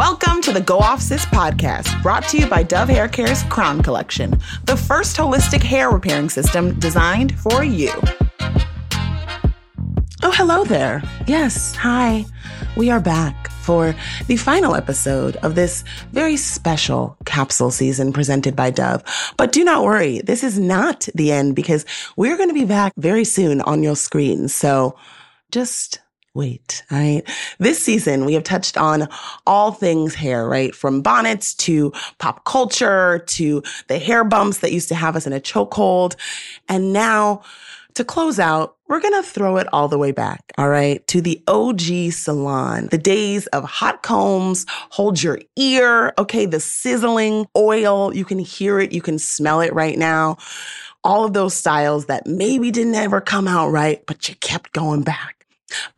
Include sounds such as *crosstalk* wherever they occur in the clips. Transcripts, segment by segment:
Welcome to the Go Off Sis podcast, brought to you by Dove Hair Care's Crown Collection, the first holistic hair repairing system designed for you. Oh, hello there. Yes, hi. We are back for the final episode of this very special capsule season presented by Dove. But do not worry, this is not the end because we're going to be back very soon on your screen. So just wait, right? This season, we have touched on all things hair, right? From bonnets to pop culture to the hair bumps that used to have us in a chokehold. And now to close out, we're going to throw it all the way back, all right, to the OG salon, the days of hot combs, hold your ear, okay, the sizzling oil, you can hear it, you can smell it right now. All of those styles that maybe didn't ever come out right, but you kept going back.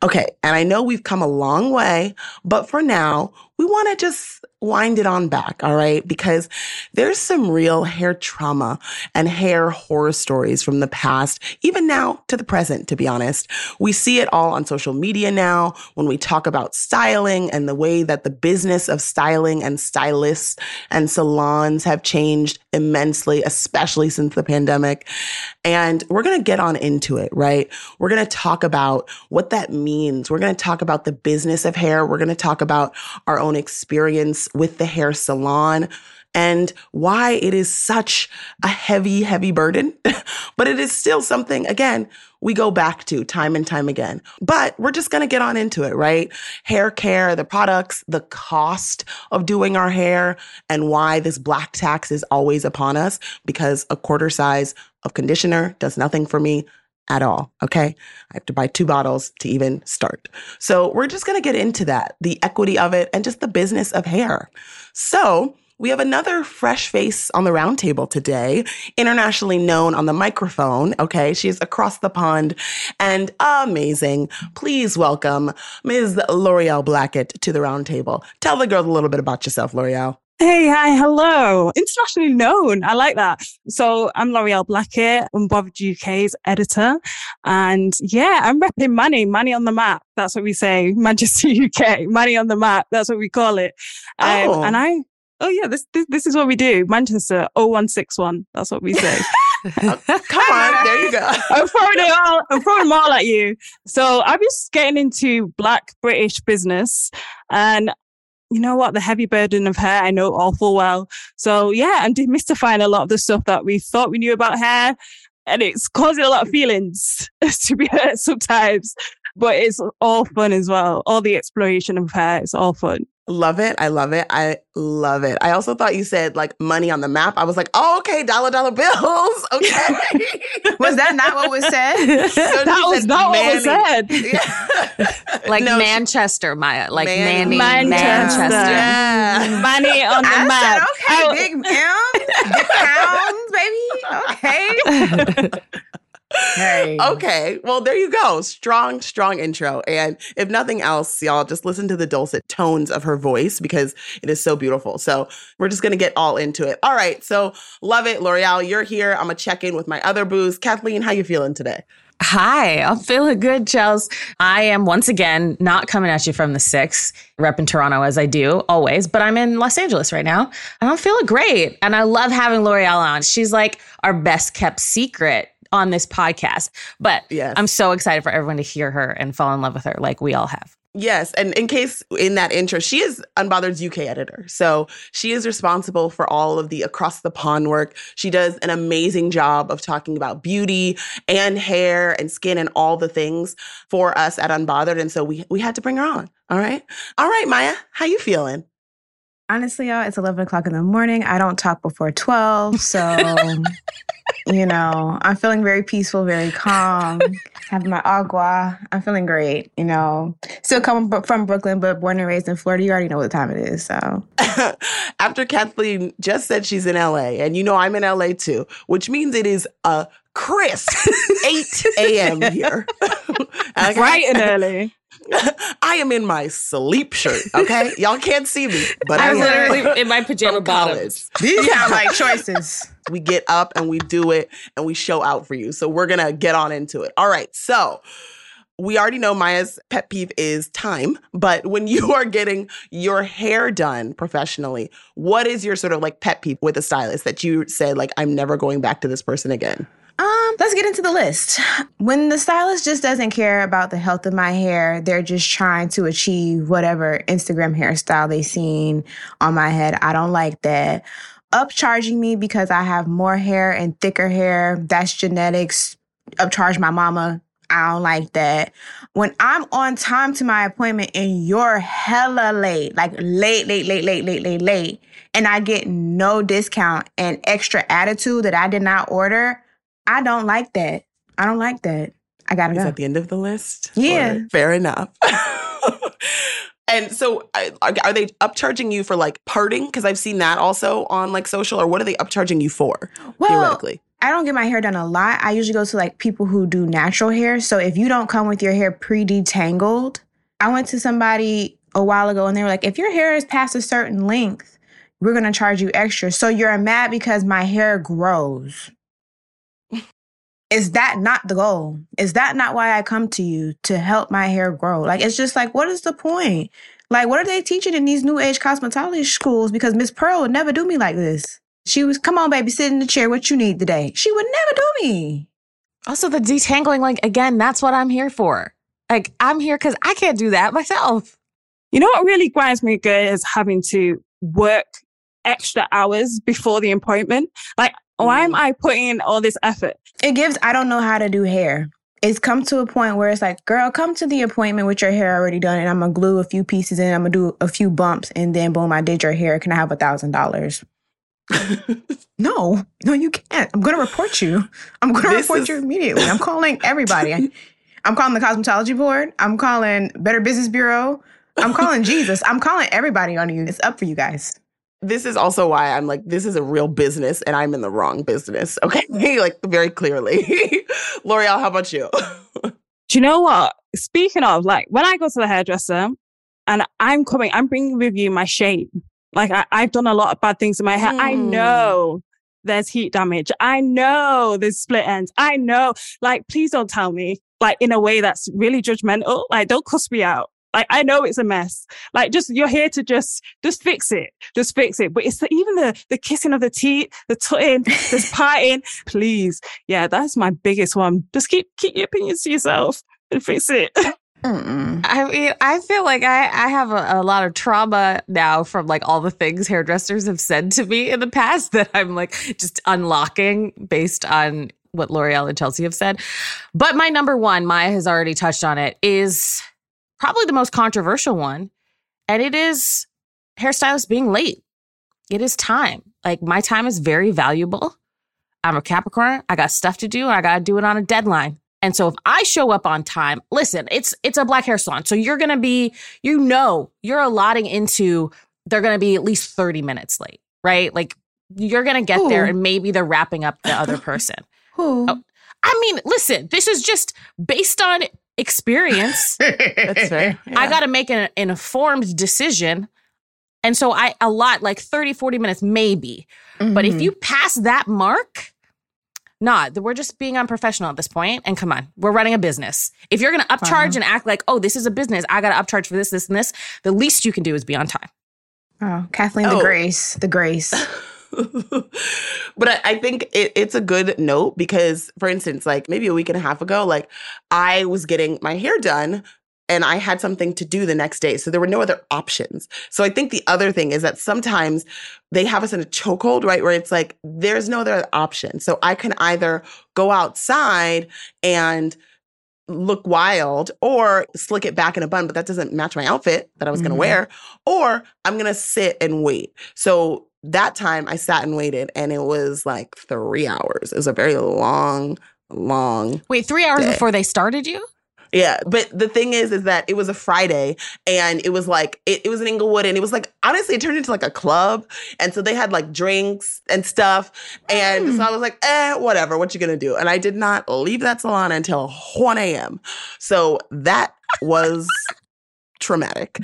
Okay, and I know we've come a long way, but for now, we want to just wind it on back, all right? Because there's some real hair trauma and hair horror stories from the past, even now to the present, to be honest. We see it all on social media now when we talk about styling and the way that the business of styling and stylists and salons have changed immensely, especially since the pandemic. And we're going to get on into it, right? We're going to talk about what that means. We're going to talk about the business of hair. We're going to talk about our own experience with the hair salon and why it is such a heavy, heavy burden. *laughs* but it is still something, again, we go back to time and time again. But we're just going to get on into it, right? Hair care, the products, the cost of doing our hair, and why this black tax is always upon us because a quarter size of conditioner does nothing for me at all. Okay. I have to buy two bottles to even start. So we're just going to get into that, the equity of it and just the business of hair. So we have another fresh face on the roundtable today, internationally known on the microphone. Okay. She's across the pond and amazing. Please welcome Ms. L'Oreal Blackett to the roundtable. Tell the girls a little bit about yourself, L'Oreal. Hey, hi, hello. Internationally known. I like that. So I'm L'Oreal Blackett, Unbothered UK's editor. And yeah, I'm repping Manny, Manny on the map. That's what we say. *laughs* Manchester, UK, Manny on the map. That's what we call it. Um, oh. And I, oh yeah, this, this, this is what we do. Manchester 0161. That's what we say. oh, *laughs* *laughs* come on, there you go. I'm throwing it all. I'm throwing them all at you. So I'm just getting into Black British business, and you know what, the heavy burden of hair, I know awful well. So yeah, I'm demystifying a lot of the stuff that we thought we knew about hair. And it's causing a lot of feelings *laughs* to be hurt sometimes, but it's all fun as well. All the exploration of hair, it's all fun. Love it. I love it. I love it. I also thought you said like money on the map. I was like, oh, okay, dollar dollar bills. *laughs* Okay. *laughs* was that not what was said? So that was not what was said. *laughs* Yeah. like no, Manchester, Maya. Like Manny, Manchester. Manchester. Yeah. Money on the I map. Said, okay, oh. big M, big pounds, baby. Okay. Hey. Okay. Well, there you go. Strong, strong intro. And if nothing else, y'all just listen to the dulcet tones of her voice because it is so beautiful. So we're just going to get all into it. All right. So love it. L'Oreal, you're here. I'm going to check in with my other booze. Kathleen, how you feeling today? Hi, I'm feeling good, Chels. I am once again not coming at you from the six, rep in Toronto as I do always, but I'm in Los Angeles right now and I'm feeling great. And I love having L'Oreal on. She's like our best kept secret on this podcast. But yes. I'm so excited for everyone to hear her and fall in love with her like we all have. Yes. And in case in that intro, she is Unbothered's UK editor. So she is responsible for all of the across the pond work. She does an amazing job of talking about beauty and hair and skin and all the things for us at Unbothered. And so we, we had to bring her on. All right. All right, Maya, how you feeling? Honestly, y'all, it's 11 o'clock in the morning. I don't talk before 12. So, *laughs* you know, I'm feeling very peaceful, very calm. Have my agua. I'm feeling great, you know. Still coming from Brooklyn, but born and raised in Florida. You already know what time it is. So, *laughs* after Kathleen just said she's in LA, and you know I'm in LA too, which means it is a crisp *laughs* 8 a.m. here. Bright and early. *laughs* I am in my sleep shirt. Okay, y'all can't see me, but I'm literally in my pajama bottoms. These sound like choices. *laughs* We get up and we do it and we show out for you. So we're gonna get on into it. All right. So we already know Maya's pet peeve is time, but when you are getting your hair done professionally, what is your sort of like pet peeve with a stylist that you say like I'm never going back to this person again? Um, let's get into the list. When the stylist just doesn't care about the health of my hair, they're just trying to achieve whatever Instagram hairstyle they seen on my head. I don't like that. Upcharging me because I have more hair and thicker hair, that's genetics. Upcharge my mama. I don't like that. When I'm on time to my appointment and you're hella late, like late, late, late, late, late, late, late, and I get no discount and extra attitude that I did not order, I don't like that. I don't like that. I gotta Is go. that the end of the list? Yeah. Or- fair enough. *laughs* and so are are they upcharging you for like parting? Because I've seen that also on like social, or what are they upcharging you for well, theoretically? I don't get my hair done a lot. I usually go to like people who do natural hair. So if you don't come with your hair pre detangled, I went to somebody a while ago and they were like, if your hair is past a certain length, we're gonna charge you extra. So you're mad because my hair grows. Is that not the goal? Is that not why I come to you to help my hair grow? Like, it's just like, what is the point? Like, what are they teaching in these new age cosmetology schools? Because Miss Pearl would never do me like this. She was, come on, baby, sit in the chair. What you need today? She would never do me. Also, the detangling, like, again, that's what I'm here for. Like, I'm here because I can't do that myself. You know what really grinds me good is having to work extra hours before the appointment. Like, why am mm-hmm. I putting all this effort? It gives, I don't know how to do hair. It's come to a point where it's like, girl, come to the appointment with your hair already done, and I'm gonna glue a few pieces in. I'm gonna do a few bumps, and then boom, I did your hair. Can I have a thousand dollars? *laughs* No, no, you can't. I'm gonna report you. I'm gonna This report is- you immediately. I'm calling everybody. I- *laughs* I'm calling the cosmetology board. I'm calling Better Business Bureau. I'm calling Jesus. I'm calling everybody on you. It's up for you guys. This is also why I'm like, this is a real business and I'm in the wrong business. *laughs* Okay. like very clearly. *laughs* L'Oreal, how about you? *laughs* Do you know what? Speaking of, like, when I go to the hairdresser and I'm coming, I'm bringing with you my shame. Like, I, I've done a lot of bad things in my hair. I Mm. know there's heat damage. I know there's split ends. I know, like, please don't tell me, like, in a way that's really judgmental. Like, don't cuss me out. Like, I know it's a mess. Like, just, you're here to just, just fix it. Just fix it. But it's the, even the, the kissing of the teeth, the tutting, this *laughs* parting. Please. Yeah, that's my biggest one. Just keep, keep your opinions to yourself and fix it. *laughs* Mm-mm. I mean, I feel like I, I have a, a lot of trauma now from like all the things hairdressers have said to me in the past that I'm like just unlocking based on what L'Oreal and Chelsea have said. But my number one, Maya has already touched on it, is probably the most controversial one. And it is hairstylists being late. It is time. Like my time is very valuable. I'm a Capricorn. I got stuff to do. I got to do it on a deadline. And so if I show up on time, listen, it's it's a black hair salon. So you're going to be you know, you're allotting into they're going to be at least 30 minutes late, right? Like you're going to get there and maybe they're wrapping up the other *laughs* person. Who? Oh. I mean, listen, this is just based on experience. *laughs* That's fair. I got to make an, an informed decision. And so I a lot like 30 40 minutes maybe. But if Mhm. you pass that mark, nah, we're just being unprofessional at this point. And come on, we're running a business. If you're gonna upcharge Wow. and act like, oh, this is a business, I gotta upcharge for this, this, and this, the least you can do is be on time. oh, Kathleen Oh. the Grace, the Grace. *laughs* *laughs* but I, I think it, it's a good note because, for instance, like maybe a week and a half ago, like I was getting my hair done and I had something to do the next day. So there were no other options. So I think the other thing is that sometimes they have us in a chokehold, right? Where it's like, there's no other option. So I can either go outside and look wild or slick it back in a bun, but that doesn't match my outfit that I was going to mm-hmm. wear, or I'm going to sit and wait. So that time I sat and waited and it was like three hours. It was a very long, long Wait, three hours Day. before they started you? yeah, but the thing is, is that it was a Friday and it was like, it, it was in Inglewood and it was like, honestly, it turned into like a club. And so they had like drinks and stuff. And Mm. so I was like, eh, whatever, what you gonna do? And I did not leave that salon until 1 a.m. So that was traumatic.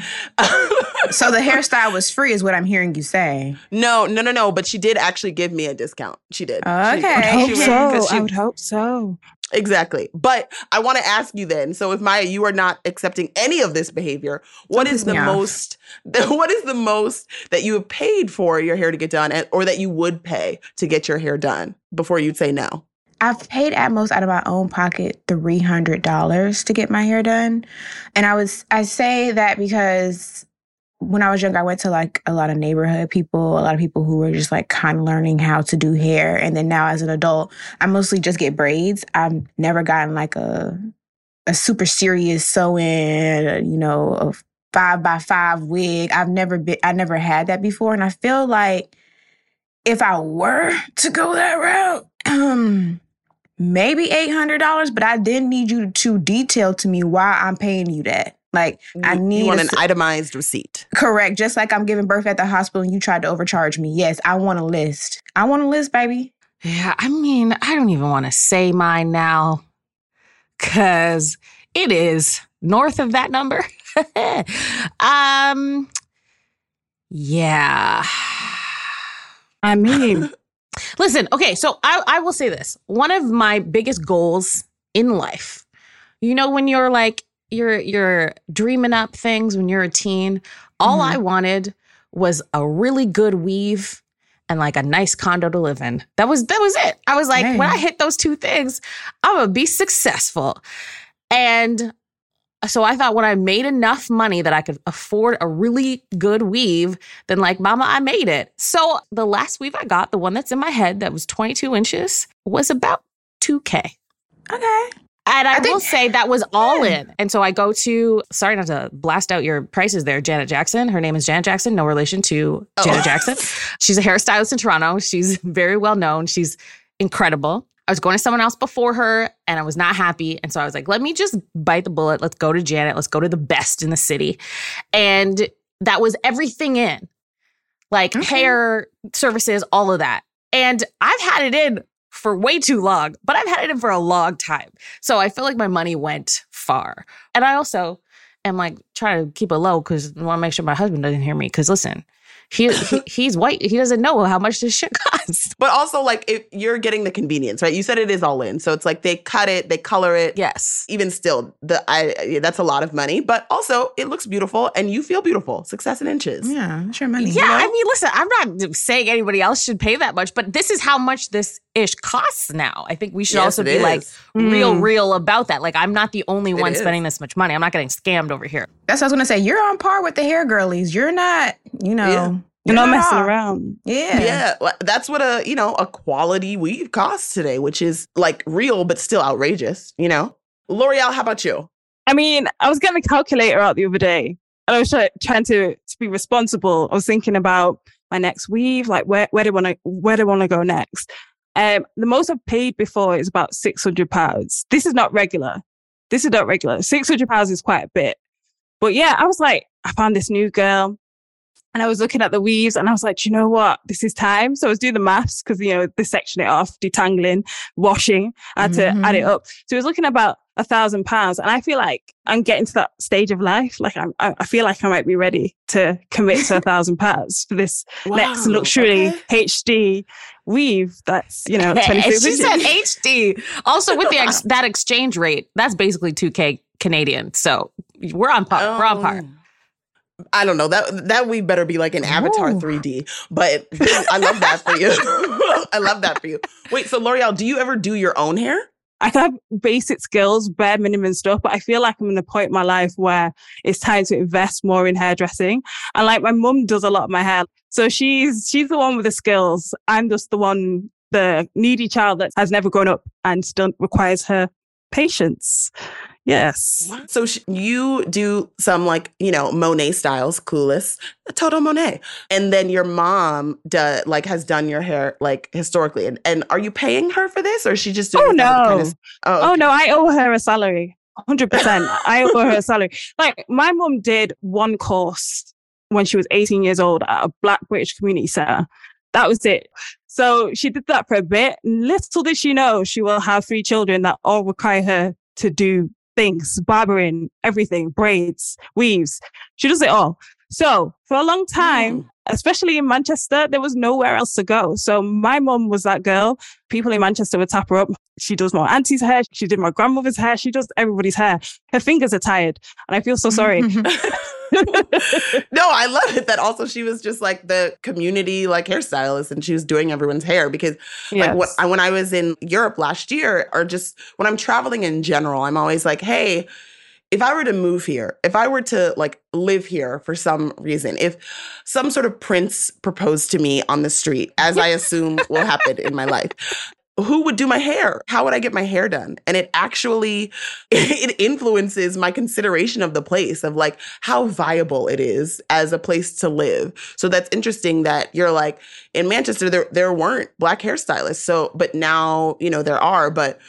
so the hairstyle was free, is what I'm hearing you say. no, no, no, no. But she did actually give me a discount. She did. She- Okay. I would she hope went- so. 'cause she- I would hope so. Exactly. But I want to ask you then. So if Maya, you are not accepting any of this behavior, what Don't is the most *laughs* what is the most that you have paid for your hair to get done and, or that you would pay to get your hair done before you'd say no? I've paid at most out of my own pocket three hundred dollars to get my hair done, and I was I say that because when I was young, I went to like a lot of neighborhood people, a lot of people who were just like kind of learning how to do hair, and then now as an adult, I mostly just get braids. I've never gotten like a a super serious sew-in, you know, a five by five wig. I've never been I never had that before, and I feel like if I were to go that route, *clears throat* um, maybe eight hundred dollars. But I then need you to detail to me why I'm paying you that. Like I need you want a an itemized receipt. correct, just like I'm giving birth at the hospital and you tried to overcharge me. Yes, I want a list. I want a list, baby. Yeah, I mean, I don't even want to say mine now because it is north of that number. *laughs* um, yeah. *sighs* I mean, *laughs* Listen, okay, so I, I will say this. One of my biggest goals in life, you know, when you're like you're you're dreaming up things when you're a teen, all Mhm. I wanted was a really good weave and like a nice condo to live in. That was that was it. I was like, when I hit those two things, I'm gonna be successful. And so I thought when I made enough money that I could afford a really good weave, then like, mama, I made it. So the last weave I got, the one that's in my head that was 22 inches, was about 2K. Okay. And I, I think- will say that was all Yeah. in. And so I go to, sorry not to blast out your prices there, Janet Jackson. Her name is Janet Jackson, no relation to Oh. Janet Jackson. She's a hairstylist in Toronto. She's very well known. She's incredible. I was going to someone else before her and I was not happy. And so I was like, let me just bite the bullet. Let's go to Janet. Let's go to the best in the city. And that was everything in like Okay. hair services, all of that. And I've had it in for way too long, but I've had it in for a long time. So I feel like my money went far. And I also am like trying to keep it low because I want to make sure my husband doesn't hear me. Because listen, he, he *laughs* he's white. He doesn't know how much this shit costs. *laughs* But also, like, if you're getting the convenience, right? You said it is all in, so it's like they cut it, they color it. Yes. Even still, the I that's a lot of money, but also it looks beautiful and you feel beautiful. Success in inches. Yeah, it's your money. Yeah, know? I mean, listen, I'm not saying anybody else should pay that much, but this is how much this ish costs now. I think we should Yes, also be like real, Mm. real about that. Like, I'm not the only It one is. spending this much money. I'm not getting scammed over here. That's what I was gonna say. You're on par with the hair girlies. You're not, you know, Yeah. You're not messing around. Yeah. Yeah, well, that's what a you know a quality weave costs today, which is like real but still outrageous. You know, L'Oreal, how about you? I mean, I was getting a calculator out the other day and I was try- trying to, to be responsible. I was thinking about my next weave, like where, where do I want to, where do I want to go next? Um, the most I've paid before is about 600 pounds. This is not regular. This is not regular. 600 pounds is quite a bit. But yeah, I was like, I found this new girl and I was looking at the weaves and I was like, you know what? This is time. So I was doing the maths because, you know, they section it off, detangling, washing. I had to add it mm-hmm. up. So I was looking about a thousand pounds. And I feel like I'm getting to that stage of life. Like I'm, I I feel like I might be ready to commit to a *laughs* thousand pounds for this next luxury okay. HD weave. That's, you know, 26 she said HD. Also, with the ex- that exchange rate, that's basically 2K Canadian. So we're on par. We're on par. Oh. I don't know that that we better be like an Avatar Ooh. 3D, but I love that for you. *laughs* I love that for you. Wait, so L'Oreal, do you ever do your own hair? I have basic skills, bare minimum stuff, but I feel like I'm in a point in my life where it's time to invest more in hairdressing. And like my mum does a lot of my hair. So she's, she's the one with the skills. I'm just the one, the needy child that has never grown up and still requires her patience. Yes. So sh- you do some like you know Monet styles, coolest, total Monet, and then your mom does like has done your hair like historically. And, and are you paying her for this, or is she just doing? Oh, it out of no. kindness? Oh, Oh no, I owe her a salary. 100%. I owe her a salary. Like my mom did one course when she was 18 years old at a Black British Community Center. That was it. So she did that for a bit. Little did she know she will have three children that all require her to do things, barbering, everything, braids, weaves. She does it all. So for a long time, Mm. especially in Manchester, there was nowhere else to go. So my mom was that girl. People in Manchester would tap her up. She does my auntie's hair. She did my grandmother's hair. She does everybody's hair. Her fingers are tired. And I feel so sorry. *laughs* *laughs* no, I love it that also she was just like the community like hairstylist and she was doing everyone's hair because like what, I, when I was in Europe last year or just when I'm traveling in general, I'm always like, hey, if I were to move here, if I were to like live here for some reason, if some sort of prince proposed to me on the street, as I *laughs* assume will happen in my life, who would do my hair? How would I get my hair done? And it actually *laughs* it influences my consideration of the place of like how viable it is as a place to live. So that's interesting that you're like in Manchester there there weren't black hairstylists. So but now, you know, there are, but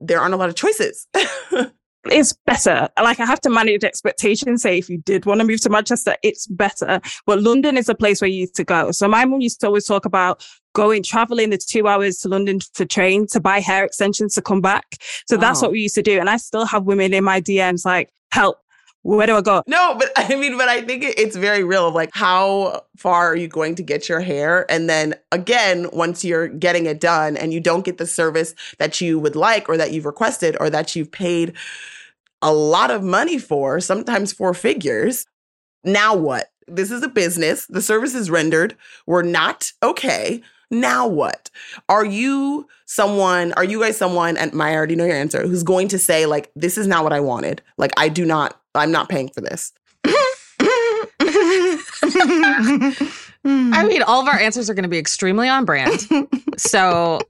there aren't a lot of choices. *laughs* it's better. Like I have to manage expectations. Say if you did want to move to Manchester, it's better. But London is a place where you used to go. So my mum used to always talk about going, traveling the two hours to London for train to buy hair extensions to come back. So that's what we used to do. And I still have women in my DMs like, help, where do I go? No, but *laughs* I mean, but I think it's very real of like how far are you going to get your hair? And then again, once you're getting it done and you don't get the service that you would like or that you've requested or that you've paid a lot of money for, sometimes four figures, now what? This is a business. The service is rendered. We're not okay. Now what? Are you someone, are you guys someone, and I already know your answer, who's going to say, like, this is not what I wanted? Like, I do not, I'm not paying for this. I mean, all of our answers are going to be extremely on brand. So,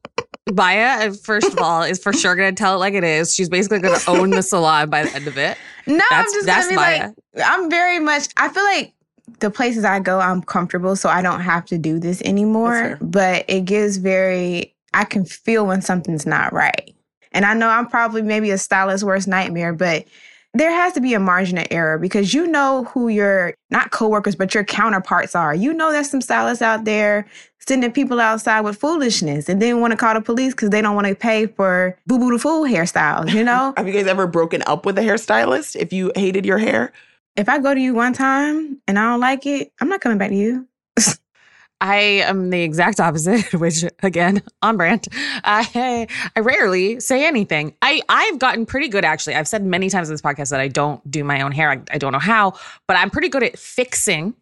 Maya, uh, first of all, is for sure going to tell it like it is. She's basically going to own the salon by the end of it. No, That's- I'm just that's gonna be Maya. like, I'm very much. I feel like the places I go, I'm comfortable, so I don't have to do this anymore. But it gives very. I can feel when something's not right, and I know I'm probably maybe a stylist's worst nightmare, but there has to be a margin of error because you know who your not coworkers but your counterparts are. You know there's some stylists out there sending people outside with foolishness and then want to call the police because they don't want to pay for boo boo the fool hairstyles. You know. *laughs* Have you guys ever broken up with a hairstylist if you hated your hair? If I go to you one time and I don't like it, I'm not coming back to you. *laughs* I am the exact opposite, *laughs* which again, on brand. I I rarely say anything. I I've gotten pretty good actually. I've said many times in this podcast that I don't do my own hair. I, I don't know how, but I'm pretty good at fixing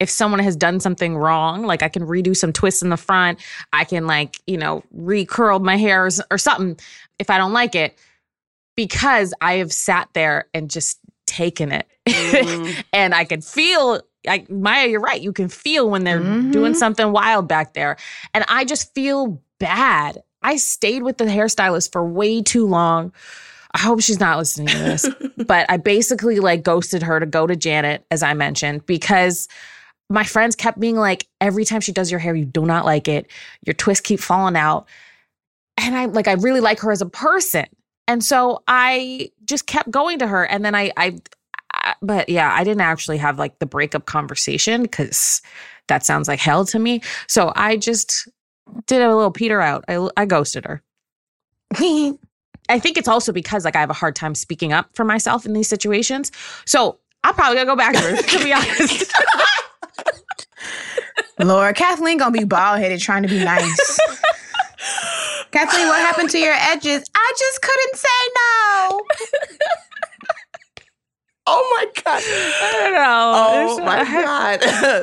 if someone has done something wrong. Like I can redo some twists in the front. I can like, you know, recurl my hair or, or something if I don't like it because I have sat there and just taken it. Mhm. *laughs* and I can feel like Maya, you're right. You can feel when they're doing Mhm. something wild back there. And I just feel bad. I stayed with the hairstylist for way too long. I hope she's not listening to this. *laughs* but I basically like ghosted her to go to Janet, as I mentioned, because my friends kept being like, every time she does your hair, you do not like it. Your twists keep falling out. And I like, I really like her as a person. And so I just kept going to her. And then I, I, I but yeah, I didn't actually have like the breakup conversation because that sounds like hell to me. So I just did a little peter out. I, I ghosted her. I think it's also because like I have a hard time speaking up for myself in these situations. So I'm probably gonna go back to be honest. *laughs* Lord, Kathleen gonna be bald headed trying to be nice. *laughs* Kathleen, what happened to your edges? I just couldn't say no. *laughs* oh my God. I don't know. Oh There's- my *laughs* God.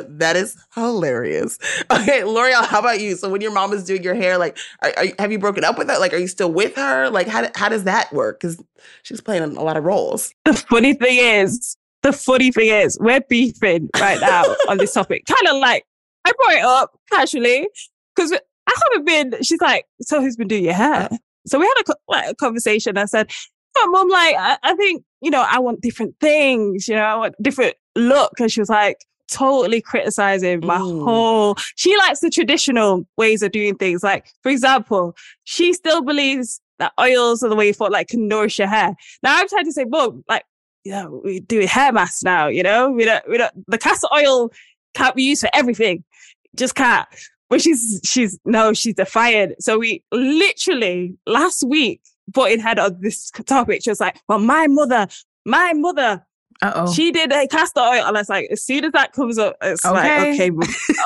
*laughs* that is hilarious. Okay, L'Oreal, how about you? So when your mom is doing your hair, like, are, are, you- have you broken up with her? Like, are you still with her? Like, how, how does that work? Because she's playing a lot of roles. The funny thing is, the funny thing is, we're beefing right now on this topic. Kind of like, I brought it up casually because I haven't been, she's like, so who's been doing your hair? So we had a, like, a conversation. I said, oh, mom, like, I, I think, you know, I want different things, you know, I want different look. And she was like, totally criticizing my Mm. whole, she likes the traditional ways of doing things. Like, for example, she still believes that oils are the way you thought, like, can nourish your hair. Now I'm trying to say, mom, like, you know, we do hair masks now, you know, we don't, we don't, the castor oil can't be used for everything. Just can't. But she's, she's, no, she's defiant. So we literally last week butted head on this topic. She was like, well, my mother, my mother Uh oh. She did a castor oil, and I was like, as soon as that comes up, it's Okay. like, okay,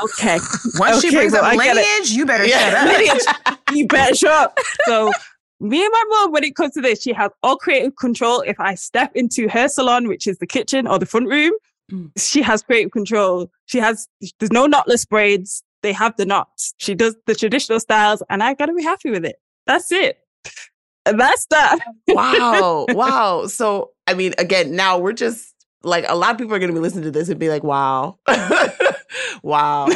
okay, *laughs* Once she brings well, up I get it. lineage, you better Yeah. shut up. Lineage, *laughs* you better shut up. So me and my mom, when it comes to this, she has all creative control. If I step into her salon, which is the kitchen or the front room, Mm. she has creative control. She has there's no knotless braids. They have the knots. She does the traditional styles, and I gotta be happy with it. That's it. And that's that. wow. *laughs* Wow. So, I mean, again, now we're just like a lot of people are going to be listening to this and be like, wow. *laughs* wow.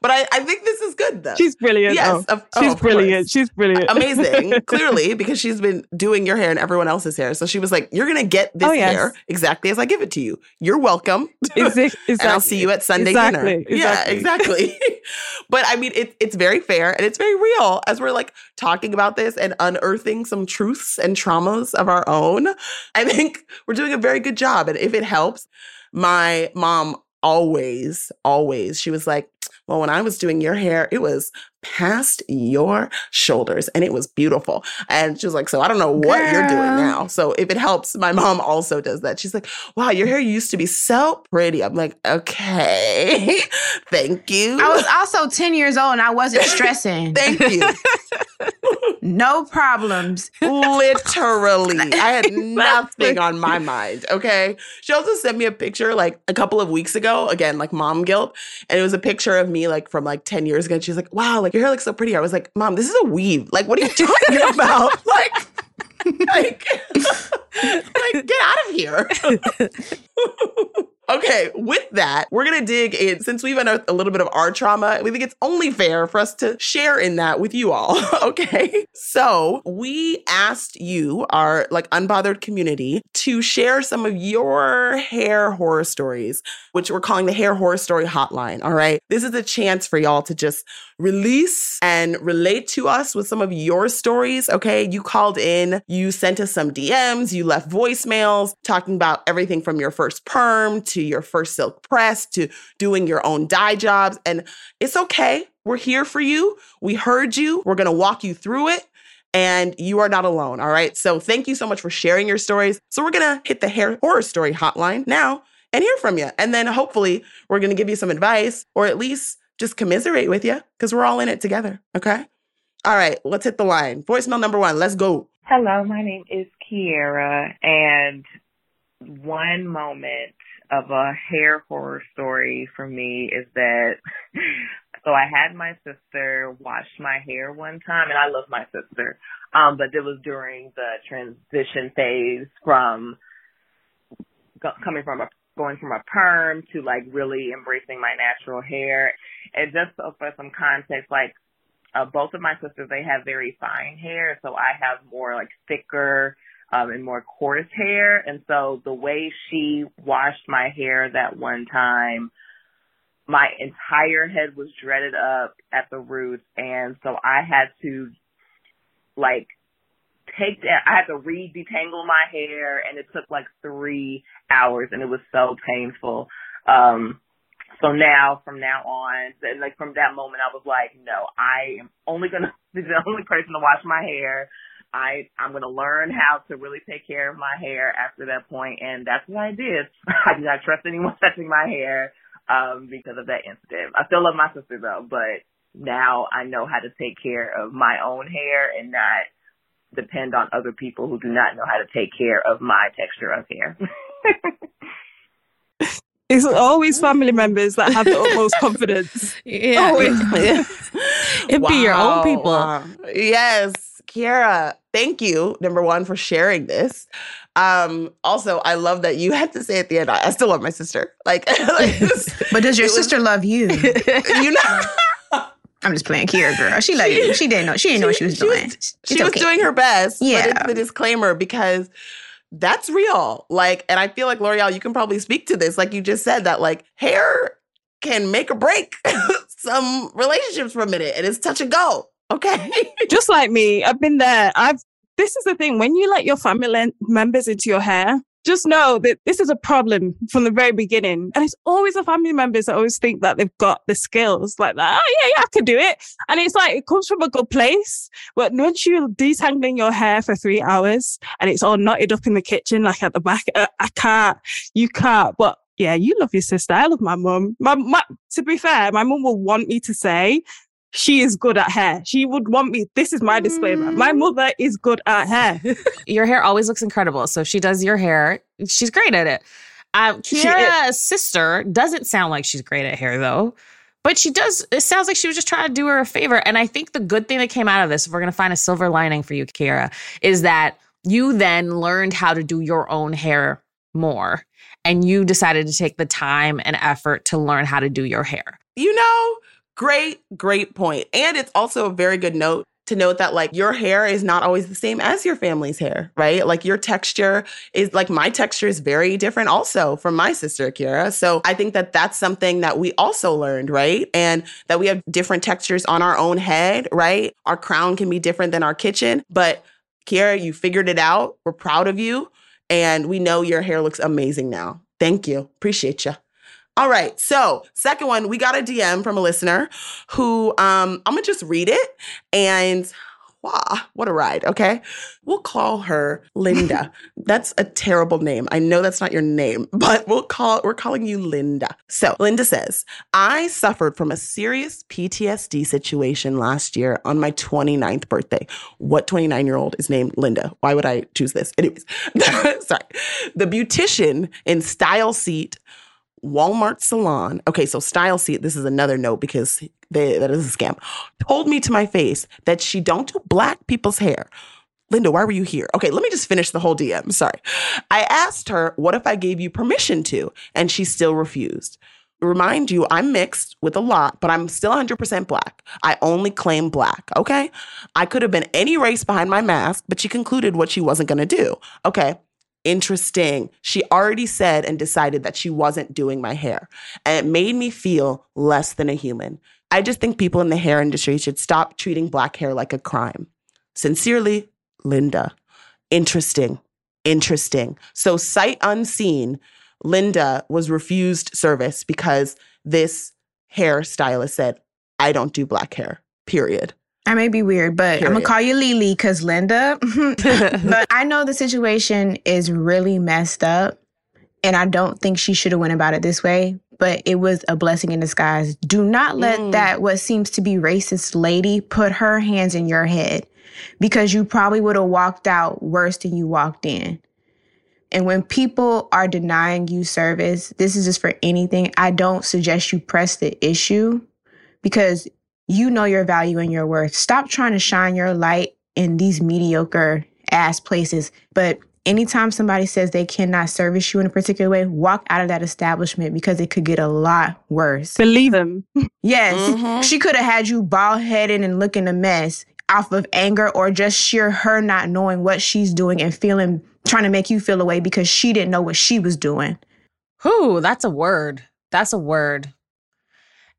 But I, I think this is good though. She's brilliant. yes. though. Of, oh, she's of brilliant. course. She's brilliant. Amazing, *laughs* clearly, because she's been doing your hair and everyone else's hair. So she was like, You're going to get this Oh, yes. hair exactly as I give it to you. You're welcome. Exactly. *laughs* and I'll see you at Sunday dinner. Exactly, Yeah, exactly. *laughs* but I mean, it, it's very fair and it's very real as we're like talking about this and unearthing some truths and traumas of our own. I think we're doing a very good job. And if it helps, my mom always, always, she was like, well, when I was doing your hair, it was past your shoulders and it was beautiful. And she was like, So I don't know what you're doing now. So if it helps, my mom also does that. She's like, Wow, your hair used to be so pretty. I'm like, Okay, *laughs* thank you. I was also 10 years old and I wasn't *laughs* stressing. Thank you. *laughs* no problems. Literally. I had nothing on my mind. Okay. She also sent me a picture like a couple of weeks ago. Again, like mom guilt. And it was a picture of me like from like 10 years ago. She's like, wow, like your hair looks so pretty. I was like, mom, this is a weave. Like, what are you talking *laughs* about? *laughs* Like, like, *laughs* like, get out of here. Okay, with that, we're gonna dig in. Since we've unearthed a little bit of our trauma, we think it's only fair for us to share in that with you all. *laughs* okay. So we asked you, our like unbothered community, to share some of your hair horror stories, which we're calling the hair horror story hotline. All right. This is a chance for y'all to just release and relate to us with some of your stories. Okay. You called in, you sent us some DMs, you left voicemails talking about everything from your first perm to your first silk press to doing your own dye jobs. And it's okay. We're here for you. We heard you. We're going to walk you through it. And you are not alone. All right. So thank you so much for sharing your stories. So we're going to hit the hair horror story hotline now and hear from you. And then hopefully we're going to give you some advice or at least just commiserate with you because we're all in it together. Okay. All right. Let's hit the line. Voicemail number one. Let's go. Hello, my name is Kiera, and one moment of a hair horror story for me is that *laughs* so I had my sister wash my hair one time, and I love my sister, um, but it was during the transition phase from coming from a going from a perm to like really embracing my natural hair, and just so for some context, like uh, both of my sisters, they have very fine hair, so I have more like thicker um, and more coarse hair. And so the way she washed my hair that one time, my entire head was dreaded up at the roots, and so I had to like take that. I had to re-detangle my hair, and it took like three hours, and it was so painful. Um, so now, from now on, and like from that moment, I was like, no, I am only gonna be *laughs* the only person to wash my hair. I I'm gonna learn how to really take care of my hair after that point, and that's what I did. *laughs* I did not trust anyone *laughs* touching my hair um, because of that incident. I still love my sister though, but now I know how to take care of my own hair and not depend on other people who do not know how to take care of my texture of hair. *laughs* It's always family members that have the utmost confidence. Yeah. Oh, It'd be your own people. wow. Yes, Kiara, thank you, number one, for sharing this. Um, also, I love that you had to say at the end, I, I still love my sister. Like, *laughs* like this- *laughs* But does your It was- sister love you? *laughs* you know, I'm just playing Kira, girl. She love you. She didn't know. She didn't know what she was She was- doing. she It's was doing her best. But Yeah. it's the disclaimer because that's real. Like, and I feel like L'Oreal, you can probably speak to this. Like you just said that like hair can make or break some relationships for a minute and it's touch and go. Okay. *laughs* Just like me, I've been there. I've. This is the thing when you let your family members into your hair, just know that this is a problem from the very beginning. And it's always the family members that always think that they've got the skills like that. Oh, yeah, yeah, I can do it. And it's like, it comes from a good place. But once you're detangling your hair for three hours and it's all knotted up in the kitchen, like at the back, uh, I can't, you can't. But yeah, you love your sister. I love my mum. My, my, to be fair, my mum will want me to say, she is good at hair. She would want me. This is my disclaimer. My Mm. mother is good at hair. *laughs* Your hair always looks incredible. So if she does your hair. She's great at it. Um, Kiara's sister doesn't sound like she's great at hair though. But she does, it sounds like she was just trying to do her a favor. And I think the good thing that came out of this, if we're going to find a silver lining for you, Kiara, is that you then learned how to do your own hair more. And you decided to take the time and effort to learn how to do your hair. You know, great, great point. And it's also a very good note to note that like your hair is not always the same as your family's hair, right? Like your texture is like my texture is very different also from my sister Akira. So I think that that's something that we also learned, right? And that we have different textures on our own head, right? Our crown can be different than our kitchen, but Kira, you figured it out. We're proud of you. And we know your hair looks amazing now. Thank you. Appreciate you. All right. So, second one, we got a DM from a listener who um I'm going to just read it and wow, what a ride, okay? We'll call her Linda. *laughs* that's a terrible name. I know that's not your name, *laughs* but we'll call we're calling you Linda. So, Linda says, "I suffered from a serious PTSD situation last year on my 29th birthday. What 29-year-old is named Linda? Why would I choose this? Anyways, *laughs* sorry. The beautician in StyleSeat Walmart salon. Okay, so StyleSeat, this is another note because they, that is a scam. Told me to my face that she don't do black people's hair. Linda, why were you here? Okay, let me just finish the whole DM. Sorry. I asked her, what if I gave you permission to? And she still refused. Remind you, I'm mixed with a lot, but I'm still 100% black. I only claim black, okay? I could have been any race behind my mask, but she concluded what she wasn't gonna do. Okay, interesting. She already said and decided that she wasn't doing my hair. And it made me feel less than a human. I just think people in the hair industry should stop treating black hair like a crime. Sincerely, Linda. Interesting. Interesting. So, sight unseen, Linda was refused service because this hairstylist said, I don't do black hair, period. I may be weird, but I'm gonna call you Lily because Linda. *laughs* *laughs* but I know the situation is really messed up, and I don't think she should have went about it this way. But it was a blessing in disguise. Do not let Mm. that what seems to be racist lady put her hands in your head, because you probably would have walked out worse than you walked in. And when people are denying you service, this is just for anything. I don't suggest you press the issue because you know your value and your worth. Stop trying to shine your light in these mediocre ass places. But anytime somebody says they cannot service you in a particular way, walk out of that establishment because it could get a lot worse. Believe them. *laughs* Yes, Mhm. she could have had you bald headed and looking a mess off of anger or just sheer her not knowing what she's doing and feeling, trying to make you feel away because she didn't know what she was doing. Whew, that's a word. That's a word.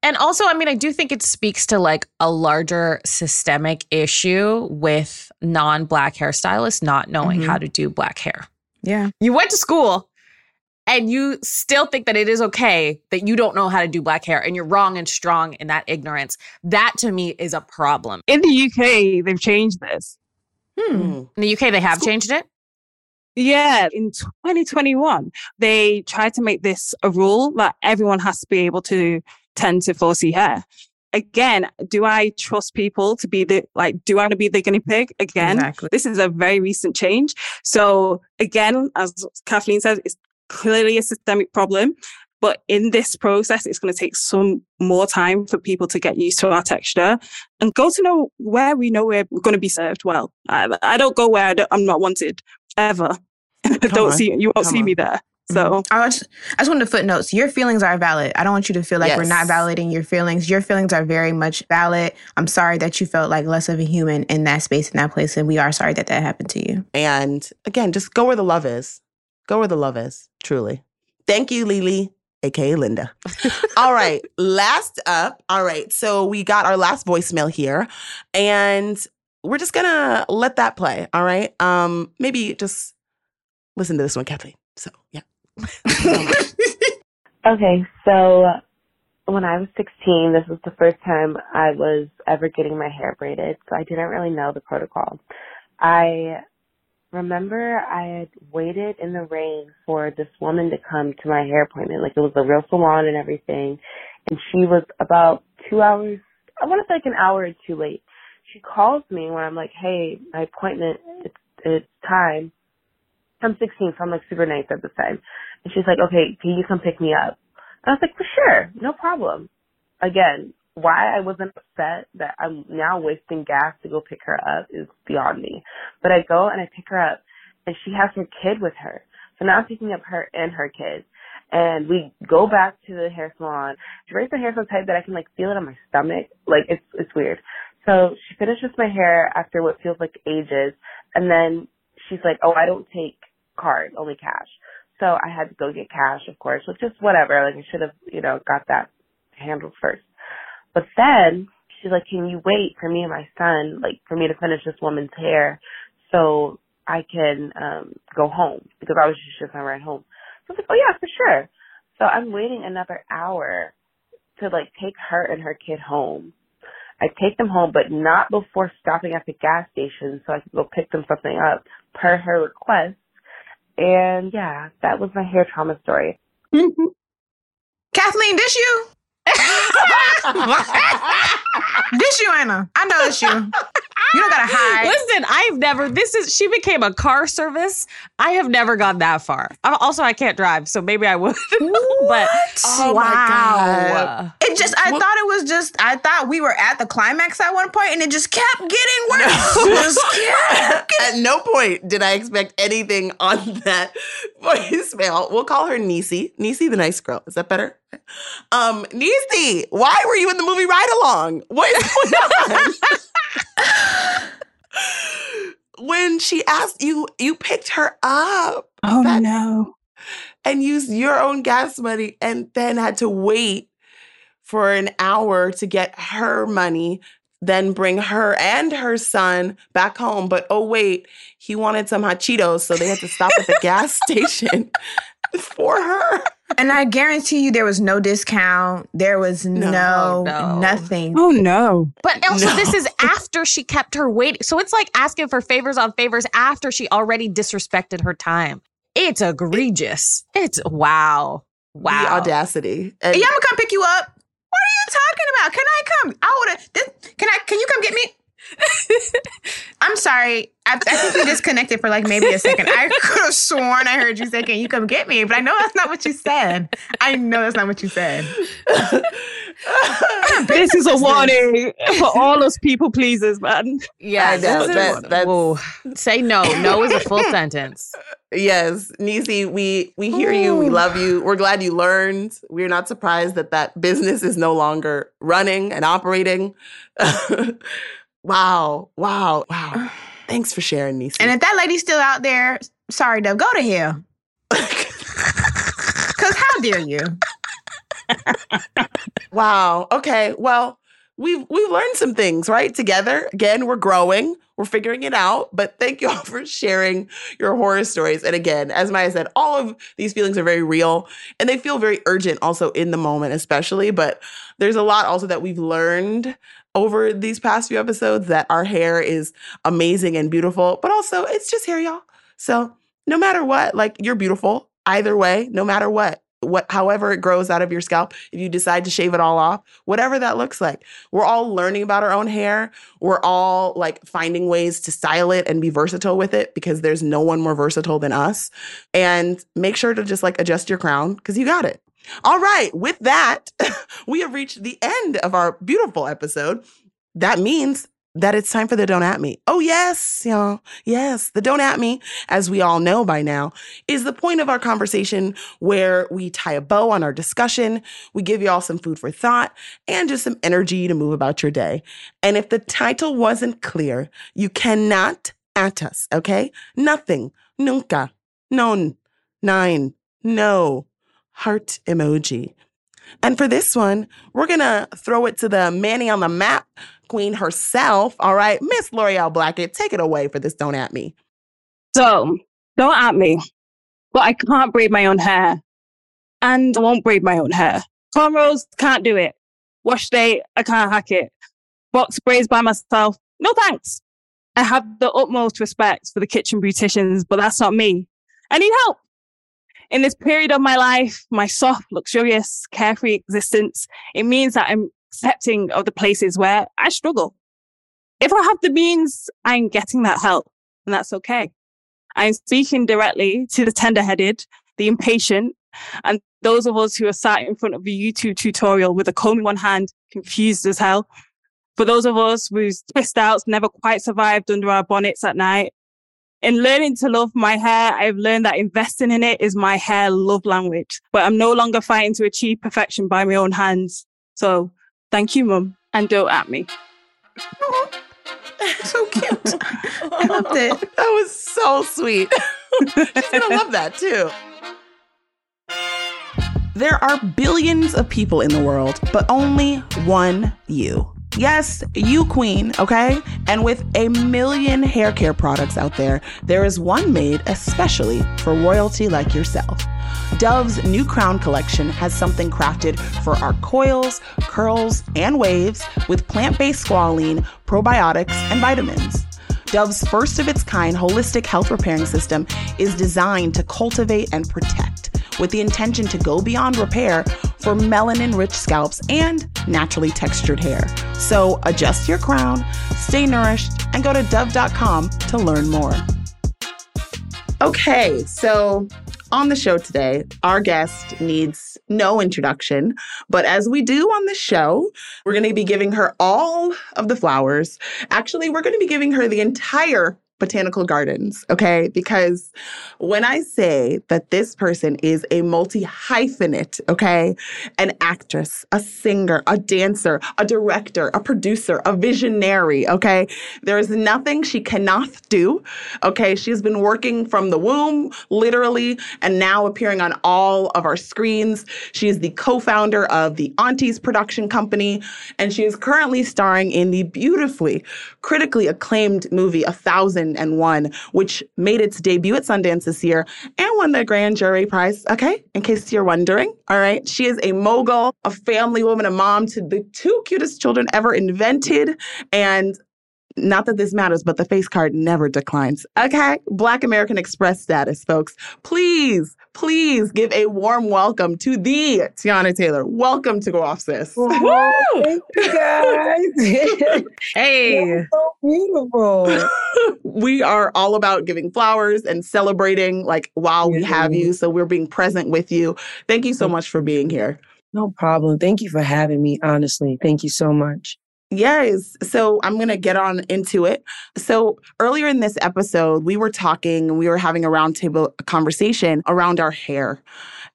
And also, I mean, I do think it speaks to like a larger systemic issue with non black hairstylists not knowing Mhm. how to do black hair. Yeah. You went to school and you still think that it is okay that you don't know how to do black hair and you're wrong and strong in that ignorance. That to me is a problem. In the UK, they've changed this. Hmm. Mm. In the UK, they have School- changed it. Yeah, in 2021, they tried to make this a rule that everyone has to be able to tend to 4C hair. Again, do I trust people to be the, like, do I want to be the guinea pig? Again, Exactly. this is a very recent change. So again, as Kathleen says, it's clearly a systemic problem. But in this process, it's going to take some more time for people to get used to our texture and go to know where we know we're going to be served well. I, I don't go where I don't, I'm not wanted ever. *laughs* don't on. see you won't Come see on. me there. So I just, I just wanted to footnotes. Your feelings are valid. I don't want you to feel like we're not validating your feelings. Your feelings are very much valid. I'm sorry that you felt like less of a human in that space, in that place. And we are sorry that that happened to you. And again, just go where the love is. Go where the love is, truly. Thank you, Lily, aka Linda. *laughs* all right, last up. All right, so we got our last voicemail here, and we're just gonna let that play. All right, um, maybe just listen to this one, Kathleen. So yeah. *laughs* okay, so when I was 16, this was the first time I was ever getting my hair braided, so I didn't really know the protocol. I remember I had waited in the rain for this woman to come to my hair appointment. Like it was a real salon and everything. And she was about two hours, I want to say like an hour or two late. She calls me when I'm like, hey, my appointment, it's, it's time. I'm 16, so I'm like super nice at this time. And she's like, okay, can you come pick me up? And I was like, for sure, no problem. Again, why I wasn't upset that I'm now wasting gas to go pick her up is beyond me. But I go and I pick her up and she has her kid with her. So now I'm picking up her and her kid. And we go back to the hair salon. She braids her hair so tight that I can like feel it on my stomach. Like it's it's weird. So she finishes my hair after what feels like ages and then she's like, Oh, I don't take cards, only cash. So I had to go get cash, of course, which is whatever. Like I should have, you know, got that handled first. But then she's like, can you wait for me and my son, like for me to finish this woman's hair so I can um go home because I was just on ride home. So I was like, oh yeah, for sure. So I'm waiting another hour to like take her and her kid home. I take them home, but not before stopping at the gas station so I could go pick them something up per her request. And yeah, that was my hair trauma story. Mm-hmm. Kathleen, this you? *laughs* this you, Anna. I know it's you. You don't gotta hide. Listen, I've never. This is. She became a car service. I have never gone that far. I- Also, I can't drive, so maybe I would. *laughs* but Oh my wow. God. It just, I Well- thought it was just, I thought we were at the climax at one point and it just kept getting worse. *laughs* Just kept At no point did I expect anything on that voicemail. We'll call her Nisi. Nisi the nice girl. Is that better? Um, Nisi, why were you in the movie Ride Along? What is going on? when she asked you, you picked her up Oh That- no. and used your own gas money and then had to wait for an hour to get her money, then bring her and her son back home. But oh, wait, he wanted some hot Cheetos, so they had to stop at the gas *laughs* station *laughs* for her. And I guarantee you there was no discount. There was No, no, no. nothing. Oh no. But also, No. this is after she kept her waiting. So it's like asking for favors on favors after she already disrespected her time. It's egregious. It's wow. The Wow. audacity. And Yeah, I'm gonna come pick you up. What are you talking about? Can I come? I would have. Can I? Can you come get me? I'm sorry. I, I think we disconnected for like maybe a second. I *laughs* could have sworn I heard you say, "Can you come get me?" But I know that's not what you said. I know that's not what you said. *laughs* This is a warning for all those people pleasers, man. Yeah, I know, that- that's- Whoa. Say no. No is a full *laughs* sentence. yes, Nisi, we we hear you. We love you. We're glad you learned. We're not surprised that that business is no longer running and operating. Wow, wow, wow. Thanks for sharing, Nisi. And if that lady's still out there, sorry, Dove, go to hell. *laughs* Cause how dare you? Wow. Okay. Well, we've we've learned some things, right? Together. Again, we're growing. We're figuring it out. But thank you all for sharing your horror stories. And again, as Maya said, all of these feelings are very real and they feel very urgent also in the moment, especially. But there's a lot also that we've learned over these past few episodes that our hair is amazing and beautiful, but also it's just hair, y'all. So no matter what, like you're beautiful either way, no matter what what however it grows out of your scalp if you decide to shave it all off whatever that looks like. We're all learning about our own hair. We're all like finding ways to style it and be versatile with it because there's no one more versatile than us. And make sure to just like adjust your crown because you got it all right with that *laughs* we have reached the end of our beautiful episode that means that it's time for the Don't At Me. Oh, yes, y'all. Yes, the Don't At Me, as we all know by now, is the point of our conversation where we tie a bow on our discussion, we give you all some food for thought, and just some energy to move about your day. And if the title wasn't clear, you cannot at us, okay? Nothing, nunca, non, nine, no, heart emoji. And for this one, we're gonna throw it to the Manny on the map queen herself. All right, Miss L'Oreal Blackett, take it away for this Don't At Me. So don't at me. but I can't braid my own hair and I won't braid my own hair. Cornrows, can't do it. Wash day, I can't hack it. Box braids by myself, no thanks. I have the utmost respect for the kitchen beauticians, but that's not me. I need help. In this period of my life, my soft, luxurious, carefree existence, it means that I'm accepting of the places where I struggle. If I have the means, I'm getting that help, and that's okay. I'm speaking directly to the tender headed, the impatient, and those of us who are sat in front of a YouTube tutorial with a comb in one hand, confused as hell. For those of us whose twist outs never quite survived under our bonnets at night. In learning to love my hair, I've learned that investing in it is my hair love language, but I'm no longer fighting to achieve perfection by my own hands. So thank you, mum, and don't at me. so cute. *laughs* I loved it. That was so sweet. She's gonna love that too. There are billions of people in the world, but only one you. Yes, you queen, okay? And with a million hair care products out there, there is one made especially for royalty like yourself. Dove's new crown collection has something crafted for our coils, curls, and waves with plant based squalene, probiotics, and vitamins. Dove's first of its kind holistic health repairing system is designed to cultivate and protect with the intention to go beyond repair for melanin rich scalps and naturally textured hair. So adjust your crown, stay nourished, and go to dove.com to learn more. Okay, so on the show today, our guest needs no introduction, but as we do on the show, we're going to be giving her all of the flowers. Actually, we're going to be giving her the entire botanical gardens, okay? Because when I say that this person is a multi hyphenate, okay? An actress, a singer, a dancer, a director, a producer, a visionary, okay? There is nothing she cannot do, okay? She's been working from the womb, literally, and now appearing on all of our screens. She is the co founder of the Aunties production company, and she is currently starring in the beautifully, critically acclaimed movie, A Thousand 2001, which made its debut at Sundance this year and won the Grand Jury Prize. Okay, in case you're wondering. All right. She is a mogul, a family woman, a mom to the two cutest children ever invented. And not that this matters, but the face card never declines. Okay. Black American Express status, folks. Please, please give a warm welcome to the Teyana Taylor. Welcome to Go Off Sis. Woo! Thank you guys. *laughs* hey. so beautiful. *laughs* we are all about giving flowers and celebrating like while we have you. So we're being present with you. Thank you so much for being here. No problem. Thank you for having me, honestly. Thank you so much. Yes. So I'm going to get on into it. So earlier in this episode, we were talking, we were having a roundtable conversation around our hair.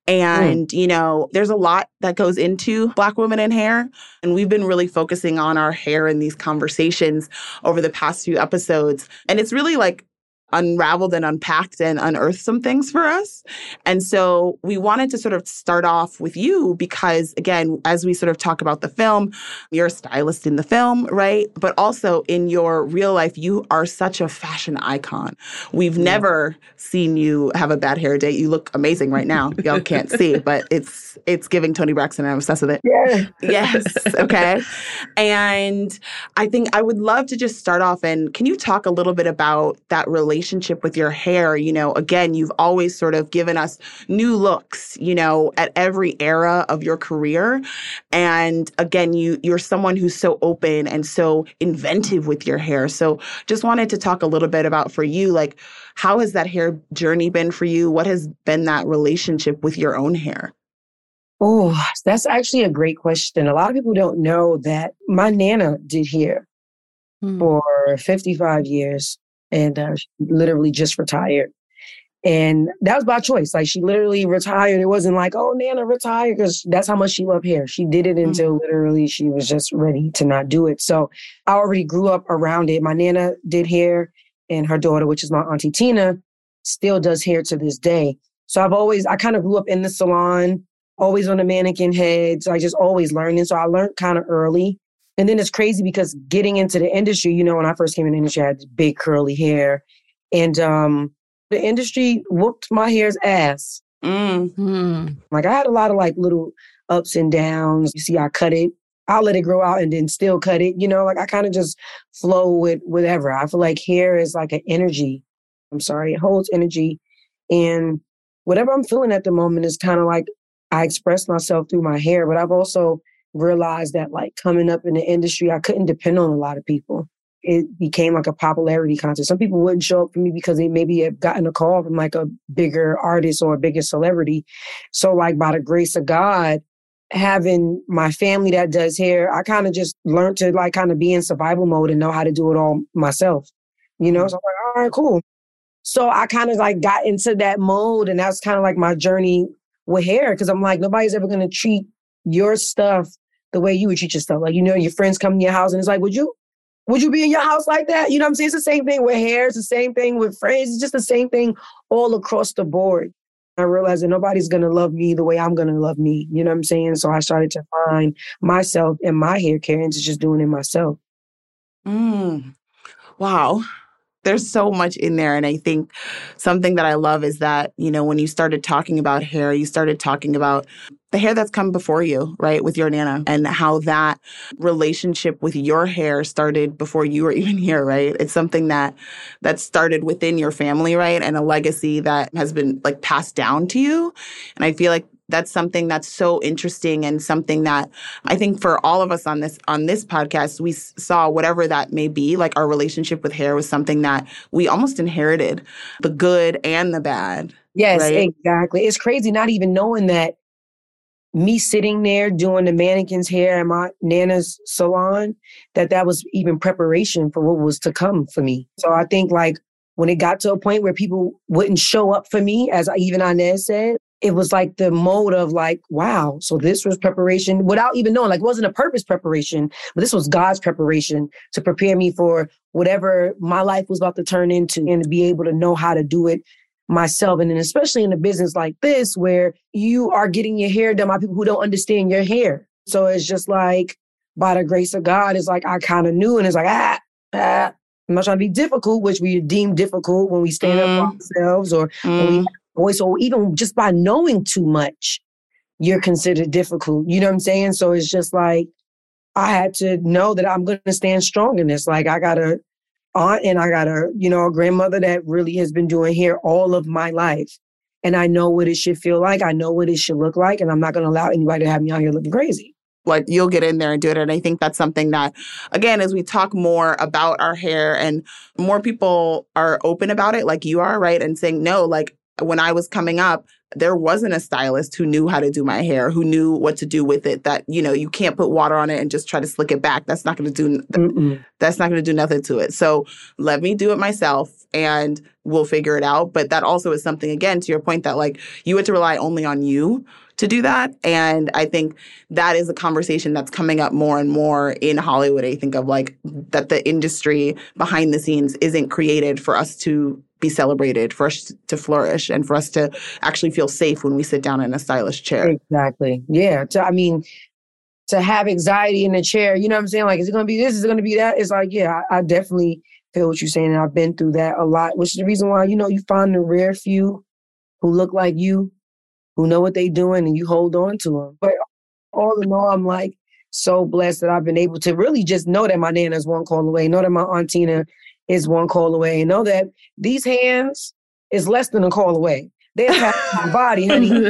And, mm. you know, there's a lot that goes into Black women and hair. And we've been really focusing on our hair in these conversations over the past few episodes. And it's really like unraveled and unpacked and unearthed some things for us. And so we wanted to sort of start off with you because, again, as we sort of talk about the film, you're a stylist in the film, right? But also in your real life, you are such a fashion icon. We've yeah. never seen you have a bad hair day. You look amazing right now. Y'all can't see, *laughs* but it's it's giving Toni Braxton. I'm obsessed with it. Yeah. Yes. Okay. *laughs* and I think I would love to just start off and can you talk a little bit about that relationship? Relationship with your hair, you know, again, you've always sort of given us new looks, you know, at every era of your career. And again, you you're someone who's so open and so inventive with your hair. So just wanted to talk a little bit about for you like how has that hair journey been for you? What has been that relationship with your own hair? Oh, that's actually a great question. A lot of people don't know that my nana did hair hmm. for 55 years and uh, literally just retired. And that was by choice. Like she literally retired. It wasn't like, oh, Nana retired because that's how much she loved hair. She did it until mm-hmm. literally she was just ready to not do it. So I already grew up around it. My Nana did hair and her daughter, which is my auntie Tina, still does hair to this day. So I've always, I kind of grew up in the salon, always on the mannequin heads. I just always learning. So I learned kind of early. And then it's crazy because getting into the industry, you know, when I first came in the industry, I had big curly hair. And um, The industry whooped my hair's ass. Mm. Like I had a lot of like little ups and downs. You see, I cut it. I'll let it grow out and then still cut it. You know, like I kind of just flow with whatever. I feel like hair is like an energy. I'm sorry, it holds energy. And whatever I'm feeling at the moment is kind of like I express myself through my hair, but I've also realized that like coming up in the industry, I couldn't depend on a lot of people. It became like a popularity contest. Some people wouldn't show up for me because they maybe have gotten a call from like a bigger artist or a bigger celebrity. So like by the grace of God, having my family that does hair, I kind of just learned to like kind of be in survival mode and know how to do it all myself. You know, mm-hmm. so I'm like, all right, cool. So I kind of like got into that mode and that's kind of like my journey with hair because I'm like, nobody's ever going to treat your stuff the way you would treat yourself. Like, you know, your friends come to your house and it's like, would you, would you be in your house like that? You know I'm saying? It's the same thing with hair. It's the same thing with friends. It's just the same thing all across the board. I realized that nobody's going to love me the way I'm going to love me. You know what I'm saying? So I started to find myself and my hair care and just doing it myself. Mm. Wow there's so much in there. And I think something that I love is that, you know, when you started talking about hair, you started talking about the hair that's come before you, right, with your Nana, and how that relationship with your hair started before you were *laughs* even here, right? It's something that that started within your family, right? And a legacy that has been like passed down to you. And I feel like that's something that's so interesting and something that I think for all of us on this on this podcast we saw whatever that may be like our relationship with hair was something that we almost inherited the good and the bad. Yes, right? exactly. It's crazy not even knowing that me sitting there doing the mannequin's hair in my nana's salon that that was even preparation for what was to come for me. So I think like when it got to a point where people wouldn't show up for me, as even Inez said, it was like the mode of like, wow, so this was preparation without even knowing, like, it wasn't a purpose preparation, but this was God's preparation to prepare me for whatever my life was about to turn into and to be able to know how to do it myself. And then especially in a business like this, where you are getting your hair done by people who don't understand your hair. So it's just like, by the grace of God, it's like I kind of knew, and it's like, ah, ah, I'm not trying to be difficult, which we deem difficult when we stand mm. up for mm. ourselves or mm. when we mm voice or even just by knowing too much, you're considered difficult. You know what I'm saying? So it's just like I had to know that I'm going to stand strong in this. Like I got a aunt and I got a, you know, a grandmother that really has been doing hair all of my life. And I know what it should feel like. I know what it should look like. And I'm not going to allow anybody to have me out here looking crazy like you'll get in there and do it and i think that's something that again as we talk more about our hair and more people are open about it like you are right and saying no like when I was coming up, there wasn't a stylist who knew how to do my hair, who knew what to do with it. That you know, you can't put water on it and just try to slick it back. That's not going to do. Mm-mm. That's not going to do nothing to it. So let me do it myself, and we'll figure it out. But that also is something again to your point that like you had to rely only on you to do that. And I think that is a conversation that's coming up more and more in Hollywood. I think of like that the industry behind the scenes isn't created for us to be celebrated, for us to flourish, and for us to actually feel safe when we sit down in a stylish chair. Exactly. Yeah. To, I mean, to have anxiety in the chair, you know what I'm saying? Like, is it going to be this? Is it going to be that? It's like, yeah, I, I definitely feel what you're saying. And I've been through that a lot, which is the reason why, you know, you find the rare few who look like you, who know what they're doing, and you hold on to them. But all in all, I'm like, so blessed that I've been able to really just know that my nana's one call away, know that my aunt Tina is one call away. And know that these hands is less than a call away. They *laughs* have my body, honey.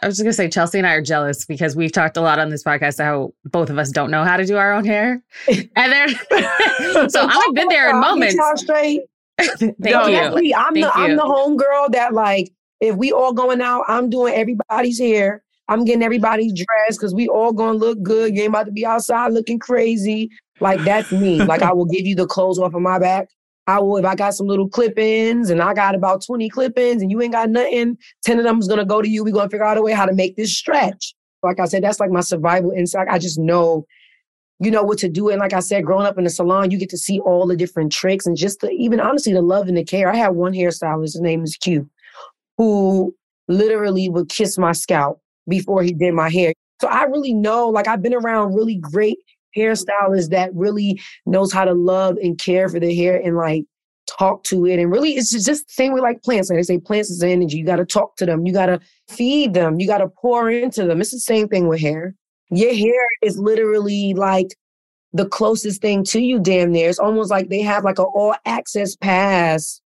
I was just gonna say Chelsea and I are jealous because we've talked a lot on this podcast how both of us don't know how to do our own hair. *laughs* And then *laughs* so I've been there in moments. Straight. Thank no, you. I'm Thank the you. I'm the home girl that like if we all going out, I'm doing everybody's hair. I'm getting everybody dressed because we all gonna look good. You ain't about to be outside looking crazy. Like that's me. *laughs* like I will give you the clothes off of my back. I will if I got some little clip-ins and I got about 20 clip-ins and you ain't got nothing, 10 of them is gonna go to you. We're gonna figure out a way how to make this stretch. Like I said, that's like my survival instinct. I just know, you know, what to do. And like I said, growing up in the salon, you get to see all the different tricks and just the, even honestly the love and the care. I had one hairstylist, his name is Q, who literally would kiss my scalp before he did my hair. So I really know, like I've been around really great hairstylist that really knows how to love and care for the hair and like talk to it. And really, it's just the same way like plants. Like they say, plants is energy. You got to talk to them. You got to feed them. You got to pour into them. It's the same thing with hair. Your hair is literally like the closest thing to you, damn near. It's almost like they have like an all access pass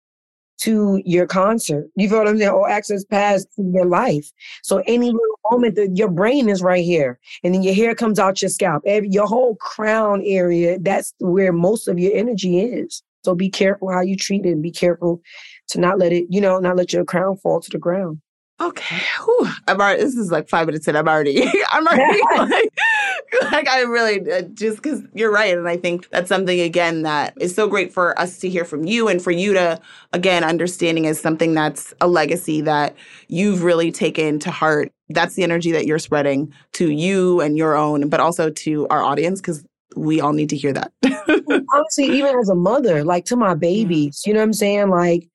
to your concert. You feel what I'm saying? All access pass to your life. So any moment that your brain is right here, and then your hair comes out your scalp, every, your whole crown area, that's where most of your energy is. So be careful how you treat it and be careful to not let it, you know, not let your crown fall to the ground. Okay. Whew. I'm already, this is like five minutes in. I'm already, *laughs* I'm already *laughs* *laughs* like, like, I really uh, just because you're right. And I think that's something, again, that is so great for us to hear from you and for you to, again, understanding is something that's a legacy that you've really taken to heart. That's the energy that you're spreading to you and your own, but also to our audience because we all need to hear that. Honestly, even as a mother, like to my babies, you know what I'm saying? Like,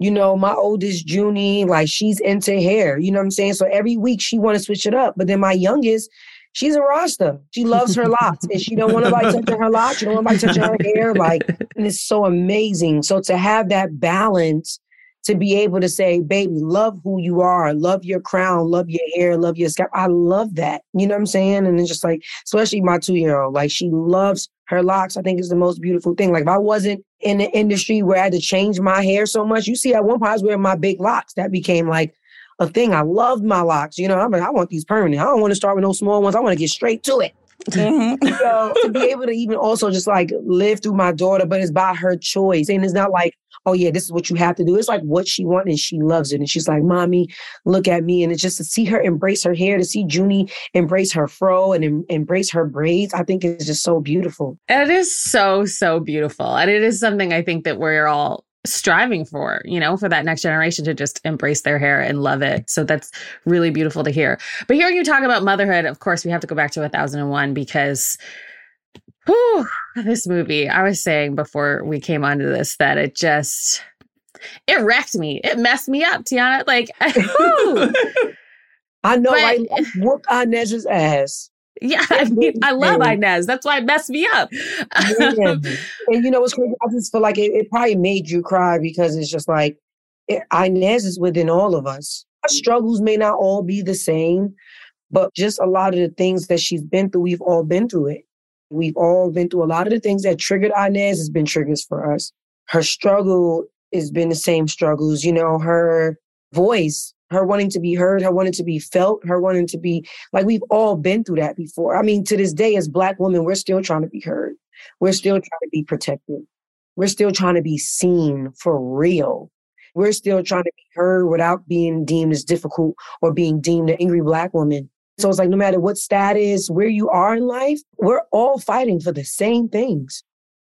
you know, my oldest Junie, like she's into hair. You know what I'm saying? So every week she want to switch it up. But then my youngest, she's a Rasta. She loves her locks, and she don't want to like touching her locks. She don't want to touching her hair. Like, and it's so amazing. So to have that balance, to be able to say, "Baby, love who you are, love your crown, love your hair, love your scalp." I love that. You know what I'm saying? And it's just like, especially my two year old, like she loves her locks. I think is the most beautiful thing. Like if I wasn't in the industry where I had to change my hair so much. You see, at one point I was wearing my big locks. That became like a thing. I loved my locks. You know, I'm like, I want these permanent. I don't want to start with no small ones. I want to get straight to it. Mm-hmm. so to be able to even also just like live through my daughter, but it's by her choice. And it's not like, oh yeah, this is what you have to do. It's like what she wants and she loves it. And she's like, mommy, look at me. And it's just to see her embrace her hair, to see Junie embrace her fro and em- embrace her braids. I think it's just so beautiful. It is so, so beautiful. And it is something I think that we're all striving for, you know, for that next generation to just embrace their hair and love it. So that's really beautiful to hear. But hearing you talk about motherhood, of course, we have to go back to 1001 because whew, this movie, I was saying before we came onto this that it just it wrecked me. It messed me up, Teyana. Like *laughs* *laughs* I know but, I whoop Inez's ass. Yeah, I mean, I love Inez. That's why it messed me up. yeah. *laughs* And you know what's crazy? I just feel like it, it probably made you cry because it's just like it, Inez is within all of us. Our struggles may not all be the same, but just a lot of the things that she's been through, we've all been through it. We've all been through a lot of the things that triggered Inez has been triggers for us. Her struggle has been the same struggles. You know, her voice her wanting to be heard, her wanting to be felt, her wanting to be like we've all been through that before. I mean, to this day, as Black women, we're still trying to be heard. We're still trying to be protected. We're still trying to be seen for real. We're still trying to be heard without being deemed as difficult or being deemed an angry Black woman. So it's like no matter what status, where you are in life, we're all fighting for the same things.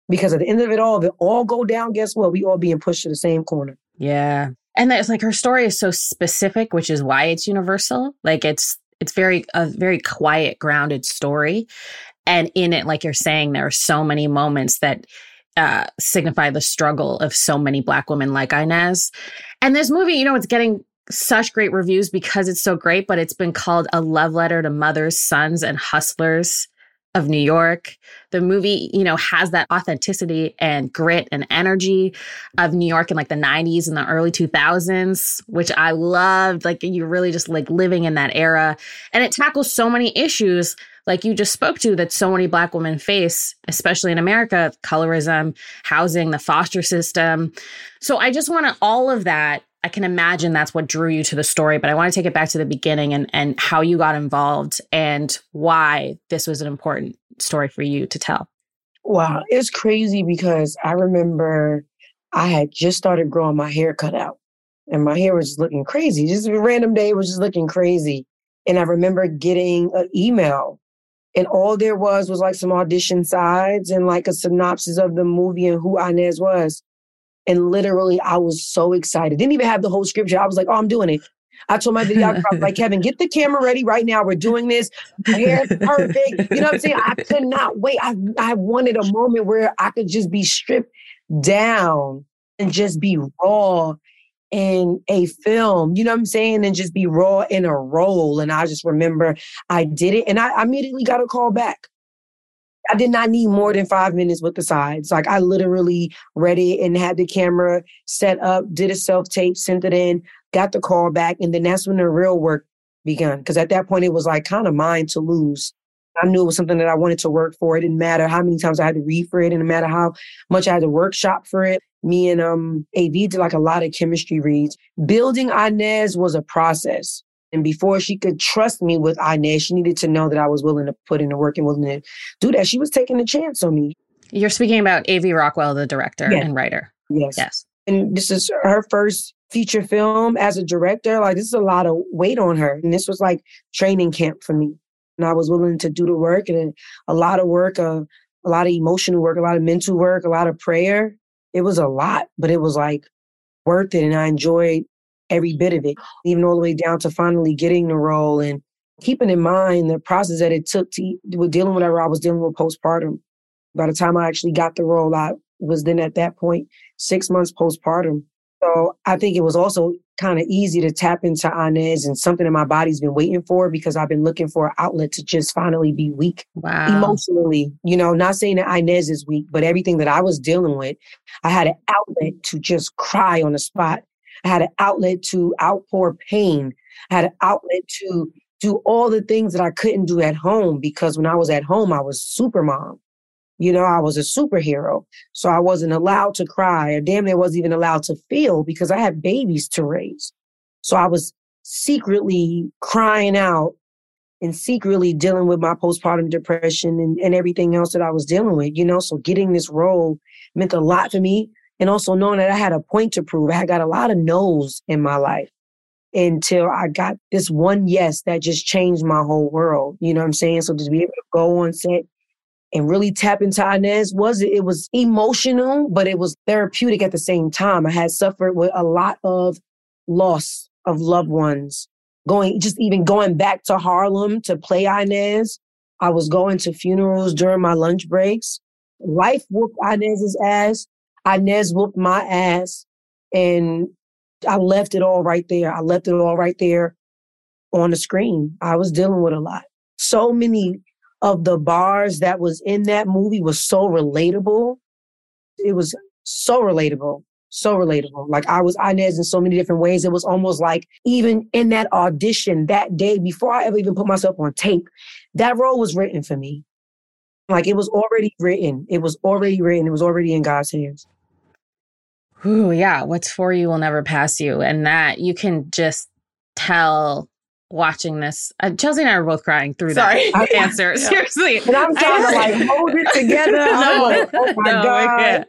Because at the end of it all, if it all go down, guess what? We all being pushed to the same corner. Yeah. And it's like her story is so specific, which is why it's universal. Like it's it's very a very quiet, grounded story. And in it, like you're saying, there are so many moments that uh, signify the struggle of so many black women like Inez. And this movie, you know, it's getting such great reviews because it's so great, but it's been called a love letter to mothers, sons, and hustlers of New York. The movie, you know, has that authenticity and grit and energy of New York in like the 90s and the early 2000s, which I loved. Like you're really just like living in that era. And it tackles so many issues like you just spoke to that so many black women face, especially in America, colorism, housing, the foster system. So I just want to all of that I can imagine that's what drew you to the story, but I want to take it back to the beginning and, and how you got involved and why this was an important story for you to tell. Wow, it's crazy because I remember I had just started growing my hair cut out and my hair was looking crazy. Just a random day, was just looking crazy. And I remember getting an email and all there was was like some audition sides and like a synopsis of the movie and who Inez was. And literally, I was so excited. Didn't even have the whole scripture. I was like, oh, I'm doing it. I told my videographer, like, *laughs* Kevin, get the camera ready right now. We're doing this. Hair's perfect. You know what I'm saying? I could not wait. I, I wanted a moment where I could just be stripped down and just be raw in a film, you know what I'm saying? And just be raw in a role. And I just remember I did it and I immediately got a call back. I did not need more than five minutes with the sides. Like I literally read it and had the camera set up, did a self tape, sent it in, got the call back. And then that's when the real work began. Cause at that point it was like kind of mine to lose. I knew it was something that I wanted to work for. It didn't matter how many times I had to read for it. It didn't matter how much I had to workshop for it. Me and um AV did like a lot of chemistry reads. Building Inez was a process. And before she could trust me with Inez, she needed to know that I was willing to put in the work and willing to do that. She was taking a chance on me. You're speaking about A.V. Rockwell, the director and writer. Yes. Yes. And this is her first feature film as a director. Like, this is a lot of weight on her. And this was like training camp for me. And I was willing to do the work and a lot of work, uh, a lot of emotional work, a lot of mental work, a lot of prayer. It was a lot, but it was like worth it. And I enjoyed every bit of it, even all the way down to finally getting the role and keeping in mind the process that it took to with dealing with whatever I was dealing with postpartum. By the time I actually got the role, I was then at that point six months postpartum. So I think it was also kind of easy to tap into Inez and something that my body's been waiting for because I've been looking for an outlet to just finally be weak wow. emotionally. You know, not saying that Inez is weak, but everything that I was dealing with, I had an outlet to just cry on the spot I had an outlet to outpour pain. I had an outlet to do all the things that I couldn't do at home because when I was at home, I was super mom. You know, I was a superhero. So I wasn't allowed to cry or damn near wasn't even allowed to feel because I had babies to raise. So I was secretly crying out and secretly dealing with my postpartum depression and, and everything else that I was dealing with, you know. So getting this role meant a lot for me and also knowing that I had a point to prove. I got a lot of no's in my life until I got this one yes that just changed my whole world. You know what I'm saying? So to be able to go on set and really tap into Inez was it was emotional, but it was therapeutic at the same time. I had suffered with a lot of loss of loved ones. Going just even going back to Harlem to play Inez. I was going to funerals during my lunch breaks. Life whooped Inez's ass. Inez whooped my ass and I left it all right there. I left it all right there on the screen. I was dealing with a lot. So many of the bars that was in that movie was so relatable. It was so relatable. So relatable. Like I was Inez in so many different ways. It was almost like even in that audition that day, before I ever even put myself on tape, that role was written for me. Like it was already written. It was already written. It was already in God's hands. Ooh, yeah. What's for you will never pass you. And that you can just tell watching this. Uh, Chelsea and I are both crying through Sorry. *laughs* that answer. *laughs* Yeah. Seriously. And I'm trying to like hold it together. *laughs* no, like, oh my no, God.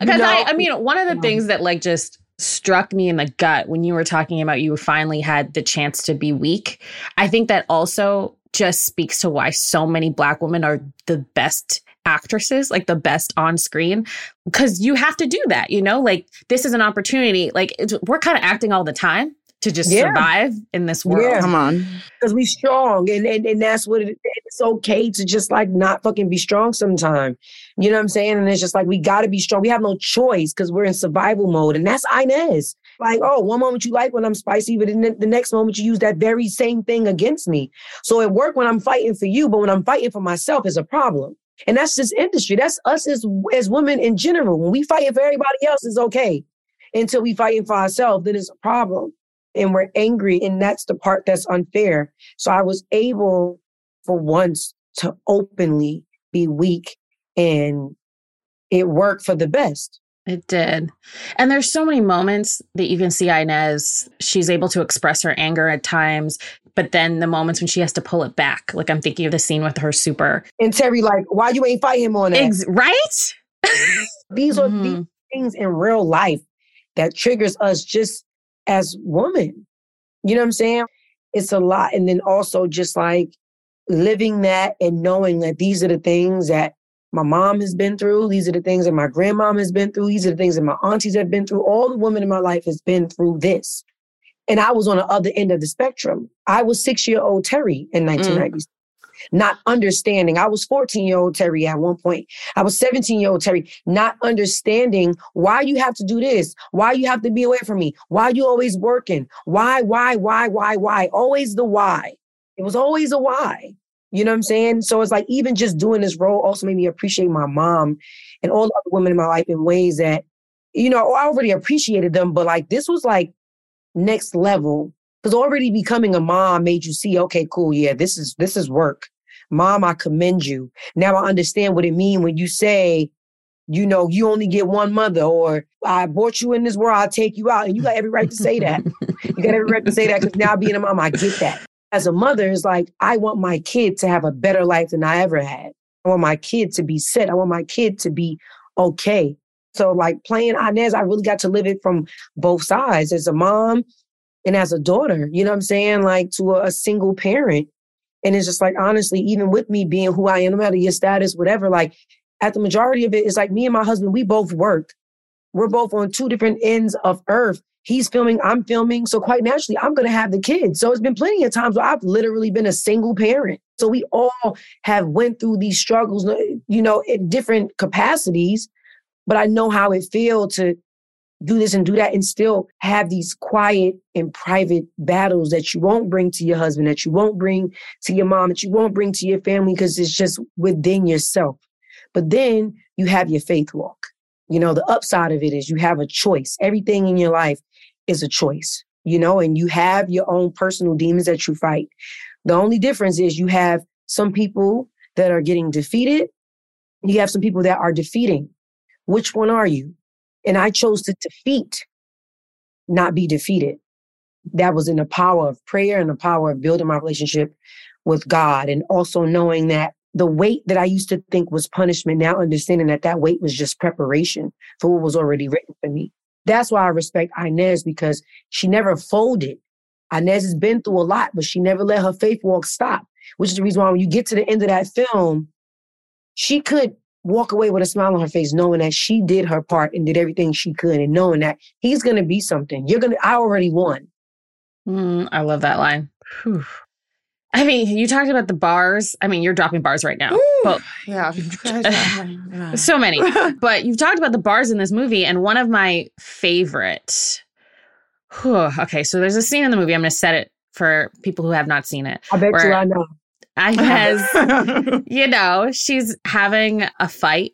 Because I, I mean, one of the things that like just struck me in the gut when you were talking about you finally had the chance to be weak. I think that also just speaks to why so many black women are the best actresses, like the best on screen, because you have to do that, you know? Like, this is an opportunity. Like, we're kind of acting all the time to just yeah. survive in this world. Yeah. Come on. Because we strong and, and and that's what it, it's okay to just like not fucking be strong sometime. You know what I'm saying? And it's just like we gotta be strong. We have no choice because we're in survival mode. And that's Inez. Like, oh, one moment you like when I'm spicy, but then the next moment you use that very same thing against me. So it worked when I'm fighting for you, but when I'm fighting for myself is a problem. And that's just industry. That's us as as women in general. When we fighting for everybody else, it's okay. Until we fighting for ourselves, then it's a problem. And we're angry. And that's the part that's unfair. So I was able for once to openly be weak and it worked for the best. It did. And there's so many moments that you can see Inez. She's able to express her anger at times, but then the moments when she has to pull it back. Like I'm thinking of the scene with her super. And Terry, like, why you ain't fight him on that? Ex- right? *laughs* these are mm-hmm. these things in real life that triggers us just as women. You know what I'm saying? It's a lot. And then also just like living that and knowing that these are the things that my mom has been through. These are the things that my grandmom has been through. These are the things that my aunties have been through. All the women in my life has been through this. And I was on the other end of the spectrum. I was six year old Terry in 1990s. Mm. Not understanding. I was 14 year old Terry at one point. I was 17 year old Terry, not understanding why you have to do this, why you have to be away from me, why you always working, why, why, why, why, why, always the why. It was always a why. You know what I'm saying? So it's like even just doing this role also made me appreciate my mom and all the other women in my life in ways that, you know, I already appreciated them, but like this was like next level. Because already becoming a mom made you see, okay, cool, yeah, this is this is work. Mom, I commend you. Now I understand what it means when you say, you know, you only get one mother, or I brought you in this world, I'll take you out. And you got every right to say that. you got every right to say that because now being a mom, I get that as a mother is like, I want my kid to have a better life than I ever had. I want my kid to be set. I want my kid to be okay. So, like playing Inez, I really got to live it from both sides as a mom and as a daughter, you know what I'm saying? Like to a, a single parent. And it's just like, honestly, even with me being who I am, no matter your status, whatever, like at the majority of it, it's like me and my husband, we both work. We're both on two different ends of earth he's filming, I'm filming. So quite naturally, I'm going to have the kids. So it's been plenty of times where I've literally been a single parent. So we all have went through these struggles, uh, you know, in different capacities. But I know how it feels to do this and do that and still have these quiet and private battles that you won't bring to your husband, that you won't bring to your mom, that you won't bring to your family because it's just within yourself. But then you have your faith walk. You know, the upside of it is you have a choice. Everything in your life is a choice, you know, and you have your own personal demons that you fight. The only difference is you have some people that are getting defeated. You have some people that are defeating. Which one are you? And I chose to defeat, not be defeated. That was in the power of prayer and the power of building my relationship with God and also knowing that the weight that I used to think was punishment, now understanding that that weight was just preparation for what was already written for me. That's why I respect Inez because she never folded. Inez has been through a lot, but she never let her faith walk stop, which is the reason why when you get to the end of that film, she could walk away with a smile on her face, knowing that she did her part and did everything she could, and knowing that he's going to be something. You're going to, I already won. Mm, I love that line. Whew. I mean, you talked about the bars. I mean, you're dropping bars right now. Ooh, but yeah, *laughs* so many. *laughs* but you've talked about the bars in this movie, and one of my favorite. Whew, okay, so there's a scene in the movie. I'm going to set it for people who have not seen it. I bet you I know. I *laughs* guess, you know, she's having a fight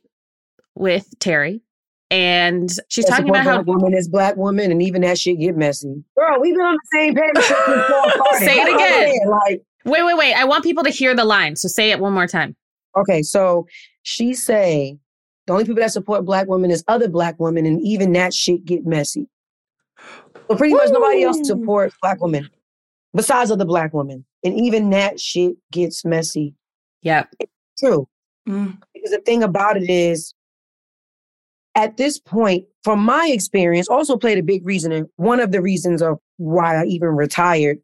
with Terry. And she's talking about how a woman is black woman, and even that shit get messy. Girl, we've been on the same page. For so long. Say it again. Like Wait, wait, wait. I want people to hear the line. So say it one more time. Okay. So she say the only people that support black women is other black women, and even that shit get messy. But pretty much nobody else supports black women besides other black women. And even that shit gets messy. Yeah. true. Mm. Because the thing about it is, at this point, from my experience, also played a big reason. And one of the reasons of why I even retired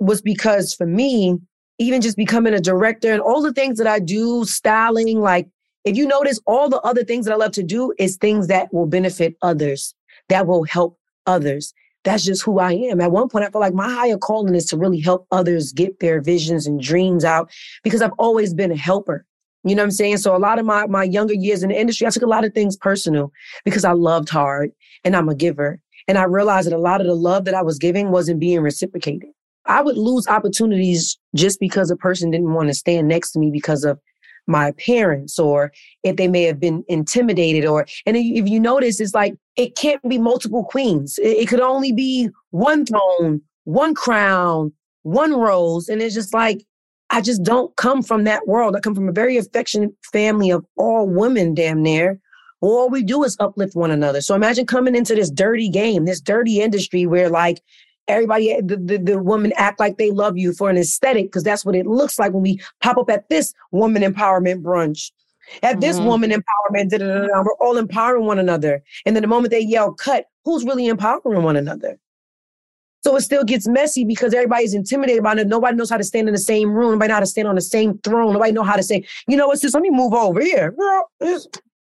was because for me, even just becoming a director and all the things that I do, styling, like if you notice, all the other things that I love to do is things that will benefit others, that will help others. That's just who I am. At one point, I feel like my higher calling is to really help others get their visions and dreams out because I've always been a helper. You know what I'm saying? So a lot of my, my younger years in the industry, I took a lot of things personal because I loved hard and I'm a giver. And I realized that a lot of the love that I was giving wasn't being reciprocated. I would lose opportunities just because a person didn't want to stand next to me because of my parents or if they may have been intimidated or and if you notice it's like it can't be multiple queens. It, it could only be one throne one crown one rose and it's just like i just don't come from that world. I come from a very affectionate family of all women damn near. All we do is uplift one another. So imagine coming into this dirty game this dirty industry where like everybody the, the, the women act like they love you for an aesthetic because that's what it looks like when we pop up at this woman empowerment brunch at this mm-hmm. woman empowerment we're all empowering one another and then the moment they yell cut who's really empowering one another so it still gets messy because everybody's intimidated by it. Nobody knows how to stand in the same room. Nobody knows how to stand on the same throne. Nobody know how to say, you know what's this? Let me move over here. Girl,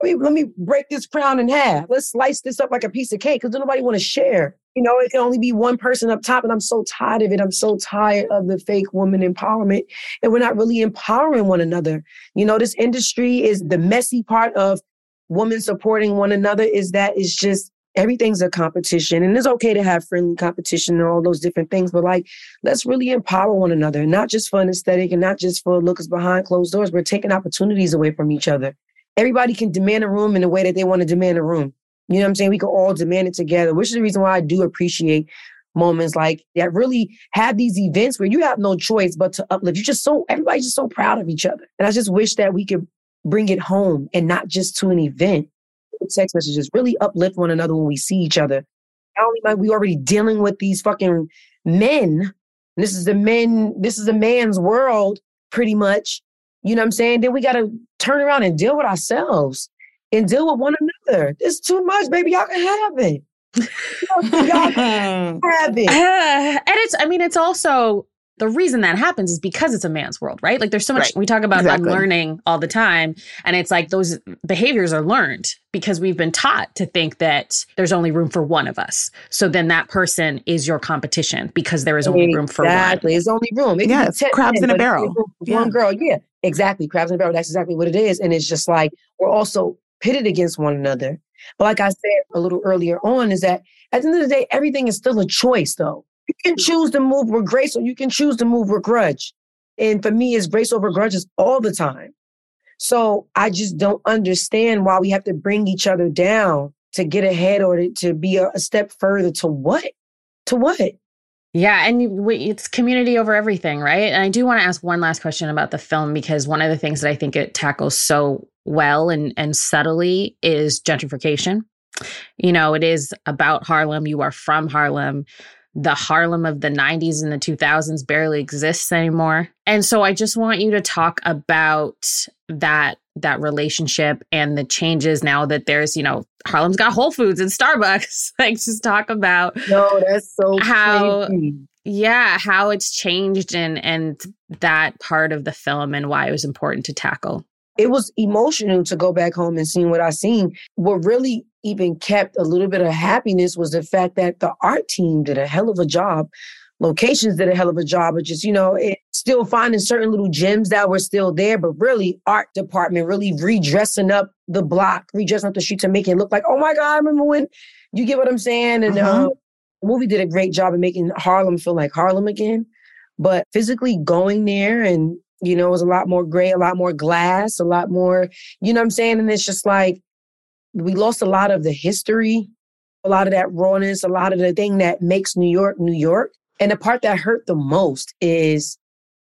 let, me, let me break this crown in half. Let's slice this up like a piece of cake because nobody want to share. You know, it can only be one person up top. And I'm so tired of it. I'm so tired of the fake woman empowerment. And we're not really empowering one another. You know, this industry is the messy part of women supporting one another is that it's just everything's a competition and it's okay to have friendly competition and all those different things but like let's really empower one another not just for an aesthetic and not just for lookers behind closed doors we're taking opportunities away from each other everybody can demand a room in the way that they want to demand a room. You know what i'm saying? We can all demand it together which is the reason why i do appreciate moments like that really have these events where you have no choice but to uplift. You're just so everybody's just so proud of each other. And i just wish that we could bring it home and not just to an event. Text messages, really uplift one another when we see each other. Not only am we already dealing with these fucking men, this is the men, this is a man's world, pretty much. You know what I'm saying? Then we gotta turn around and deal with ourselves and deal with one another. It's too much, baby. Y'all can have it. *laughs* Y'all can have it. Uh, *laughs* and it's, I mean, it's also the reason that happens is because it's a man's world, right? Like there's so much right. we talk about exactly. unlearning all the time. And it's like those behaviors are learned because we've been taught to think that there's only room for one of us. So then that person is your competition because there is only exactly. room for one. Exactly. It's only room. It yeah, crabs men, in a barrel. Yeah. One girl. Yeah, exactly. Crabs in a barrel. That's exactly what it is. And it's just like we're also pitted against one another. But like I said a little earlier on, is that at the end of the day, everything is still a choice though. You can choose to move with grace or you can choose to move with grudge. And for me, it's grace over grudges all the time. So I just don't understand why we have to bring each other down to get ahead or to, be a, a step further to what? To what? Yeah, and it's community over everything, right? And I do want to ask one last question about the film because one of the things that I think it tackles so well and and subtly is gentrification. You know, it is about Harlem. You are from Harlem the Harlem of the 90s and the 2000s barely exists anymore. And so I just want you to talk about that that relationship and the changes now that there's, you know, Harlem's got Whole Foods and Starbucks. *laughs* like just talk about No, that's so how crazy. yeah, how it's changed and and that part of the film and why it was important to tackle it was emotional to go back home and see what I seen. What really even kept a little bit of happiness was the fact that the art team did a hell of a job. Locations did a hell of a job of just, you know, it, still finding certain little gems that were still there, but really art department really redressing up the block, redressing up the street to make it look like, oh my God, I remember when you get what I'm saying? And uh-huh. uh, the movie did a great job of making Harlem feel like Harlem again. But physically going there and you know, it was a lot more gray, a lot more glass, a lot more, you know what I'm saying? And it's just like we lost a lot of the history, a lot of that rawness, a lot of the thing that makes New York, New York. And the part that hurt the most is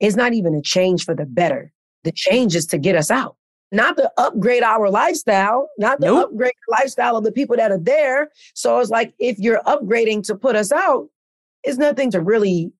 it's not even a change for the better. The change is to get us out. Not to upgrade our lifestyle, not to nope. upgrade the lifestyle of the people that are there. So it's like if you're upgrading to put us out, it's nothing to really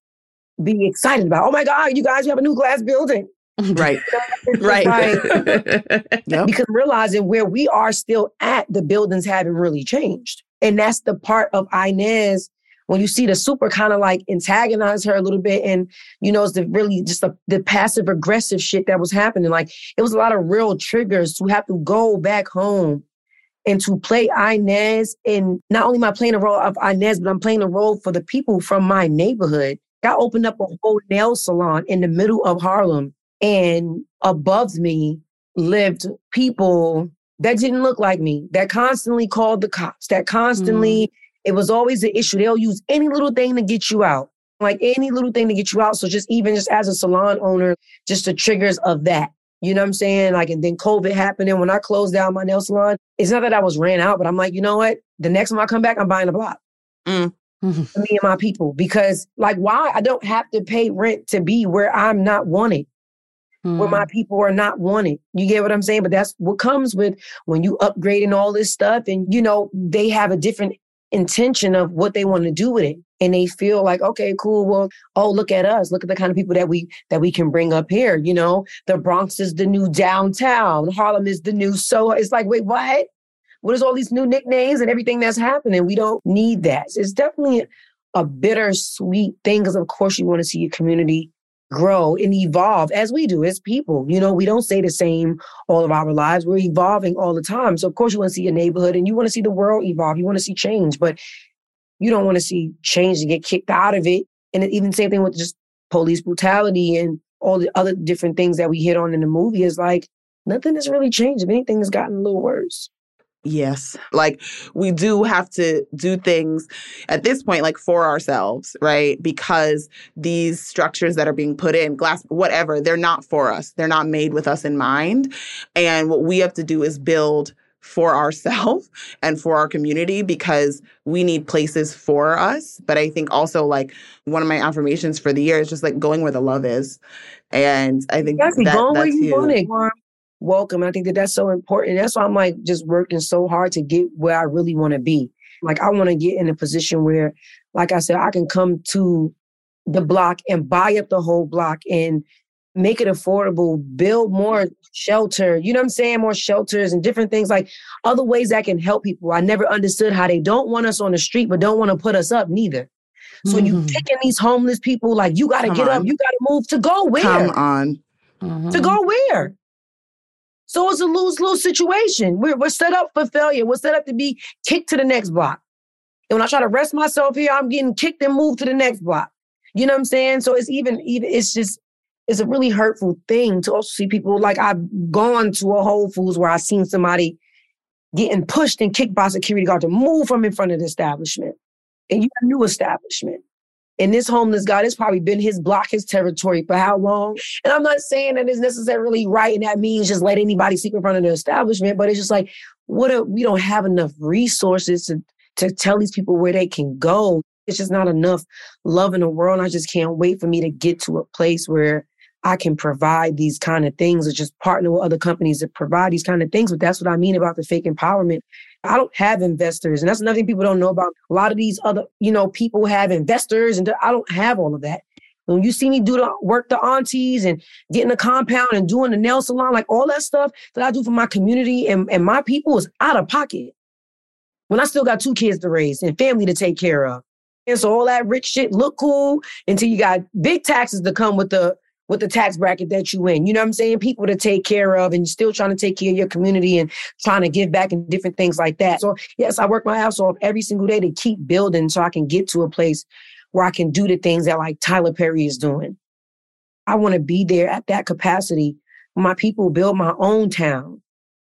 be excited about. Oh my God, you guys, you have a new glass building. Right. *laughs* right. *laughs* yep. Because realizing where we are still at, the buildings haven't really changed. And that's the part of Inez when you see the super kind of like antagonize her a little bit and you know it's the really just the, the passive aggressive shit that was happening like it was a lot of real triggers to have to go back home and to play Inez and not only am I playing a role of Inez but I'm playing the role for the people from my neighborhood I opened up a whole nail salon in the middle of Harlem, and above me lived people that didn't look like me, that constantly called the cops, that constantly, mm. it was always an issue. They'll use any little thing to get you out, like any little thing to get you out. So just even just as a salon owner, just the triggers of that. You know what I'm saying? Like, and then COVID happened. And when I closed down my nail salon, it's not that I was ran out, but I'm like, you know what? The next time I come back, I'm buying a block. Mm. Me and my people because like why I don't have to pay rent to be where I'm not wanted. Mm. Where my mm. people are not wanted. You get what I'm saying? But that's what comes with when you upgrading all this stuff and you know, they have a different intention of what they want to do with it. And they feel like, okay, cool. Well, oh, look at us. Look at the kind of people that we that we can bring up here. You know, the Bronx is the new downtown. Harlem is the new so it's like, wait, what? What is all these new nicknames and everything that's happening? We don't need that. It's definitely a bittersweet thing because, of course, you want to see your community grow and evolve as we do as people. You know, we don't stay the same all of our lives. We're evolving all the time. So, of course, you want to see your neighborhood and you want to see the world evolve. You want to see change, but you don't want to see change to get kicked out of it. And even same thing with just police brutality and all the other different things that we hit on in the movie is like nothing has really changed. If anything, has gotten a little worse. Yes. Like we do have to do things at this point, like for ourselves, right? Because these structures that are being put in, glass, whatever, they're not for us. They're not made with us in mind. And what we have to do is build for ourselves *laughs* and for our community because we need places for us. But I think also like one of my affirmations for the year is just like going where the love is. And I think exactly. that, going where that's you want huge. it. Welcome. I think that that's so important. That's why I'm like just working so hard to get where I really want to be. Like I want to get in a position where, like I said, I can come to the block and buy up the whole block and make it affordable, build more shelter, you know what I'm saying? More shelters and different things like other ways that can help people. I never understood how they don't want us on the street, but don't want to put us up neither. So you Mhm. picking these homeless people, like you got to Come get up, you got to move to go where? Come on. Mhm. To go where? So it's a lose lose situation. We're, we're set up for failure. We're set up to be kicked to the next block. And when I try to rest myself here, I'm getting kicked and moved to the next block. You know what I'm saying? So it's even, even it's just, it's a really hurtful thing to also see people like I've gone to a Whole Foods where I've seen somebody getting pushed and kicked by security guard to move from in front of the establishment. And you have a new establishment. And this homeless guy, it's probably been his block, his territory for how long? And I'm not saying that it's necessarily right and that means just let anybody sleep in front of the establishment, but it's just like, what a, we don't have enough resources to, to tell these people where they can go. It's just not enough love in the world. I just can't wait for me to get to a place where I can provide these kind of things or just partner with other companies that provide these kind of things. But that's what I mean about the fake empowerment. I don't have investors. And that's another thing people don't know about. A lot of these other, you know, people have investors and I don't have all of that. When you see me do the work, the aunties and getting the compound and doing the nail salon, like all that stuff that I do for my community and, and my people is out of pocket. When I still got two kids to raise and family to take care of. And so all that rich shit look cool until you got big taxes to come with the with the tax bracket that you in. You know what I'm saying? People to take care of and still trying to take care of your community and trying to give back and different things like that. So yes, I work my ass off every single day to keep building so I can get to a place where I can do the things that like Tyler Perry is doing. I want to be there at that capacity. My people build my own town.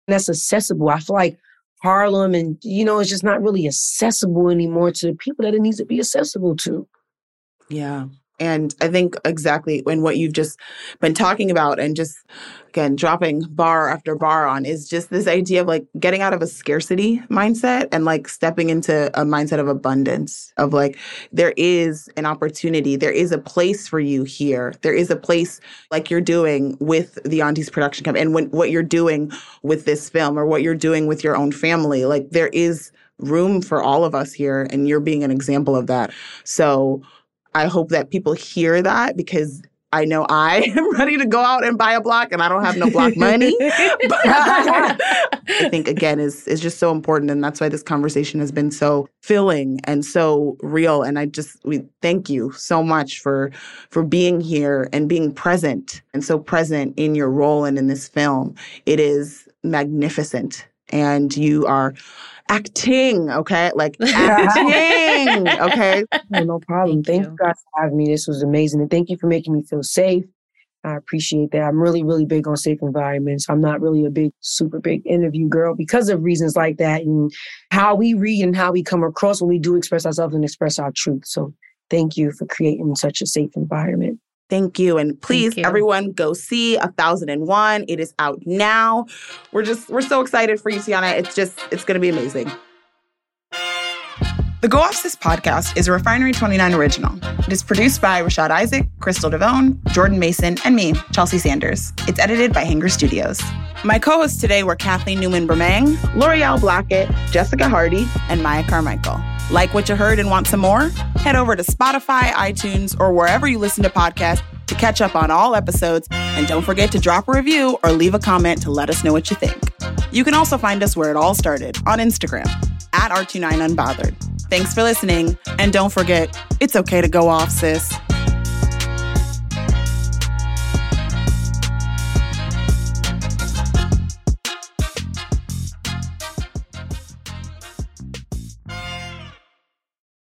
That's accessible. I feel like Harlem and you know, it's just not really accessible anymore to the people that it needs to be accessible to. Yeah. And I think exactly when what you've just been talking about and just again dropping bar after bar on is just this idea of like getting out of a scarcity mindset and like stepping into a mindset of abundance of like there is an opportunity, there is a place for you here. There is a place like you're doing with the Aunties production company and when what you're doing with this film or what you're doing with your own family. Like there is room for all of us here and you're being an example of that. So I hope that people hear that because I know I *laughs* am ready to go out and buy a block and I don't have no block money. *laughs* But I think again is is just so important and that's why this conversation has been so filling and so real and I just we thank you so much for for being here and being present and so present in your role and in this film. It is magnificent and you are acting, okay? Like *laughs* acting, okay? No, no problem. Thank Thank, you. you guys for having me. This was amazing. And thank you for making me feel safe. I appreciate that. I'm really, really big on safe environments. I'm not really a big, super big interview girl because of reasons like that and how we read and how we come across when we do express ourselves and express our truth. So thank you for creating such a safe environment. Thank you. And please, you. everyone, go see A Thousand and One. It is out now. We're just, we're so excited for you, Teyana. It's just, it's going to be amazing. The Go Off Sis podcast is a Refinery 29 original. It is produced by Rashad Isaac, Crystal Devone, Jordan Mason, and me, Chelsea Sanders. It's edited by Hanger Studios. My co-hosts today were Kathleen Newman Bremang, L'Oreal Blackett, Jessica Hardy, and Maya Carmichael. Like what you heard and want some more? Head over to Spotify, iTunes, or wherever you listen to podcasts to catch up on all episodes. And don't forget to drop a review or leave a comment to let us know what you think. You can also find us where it all started on Instagram at R29Unbothered. Thanks for listening. And don't forget, it's okay to go off, sis.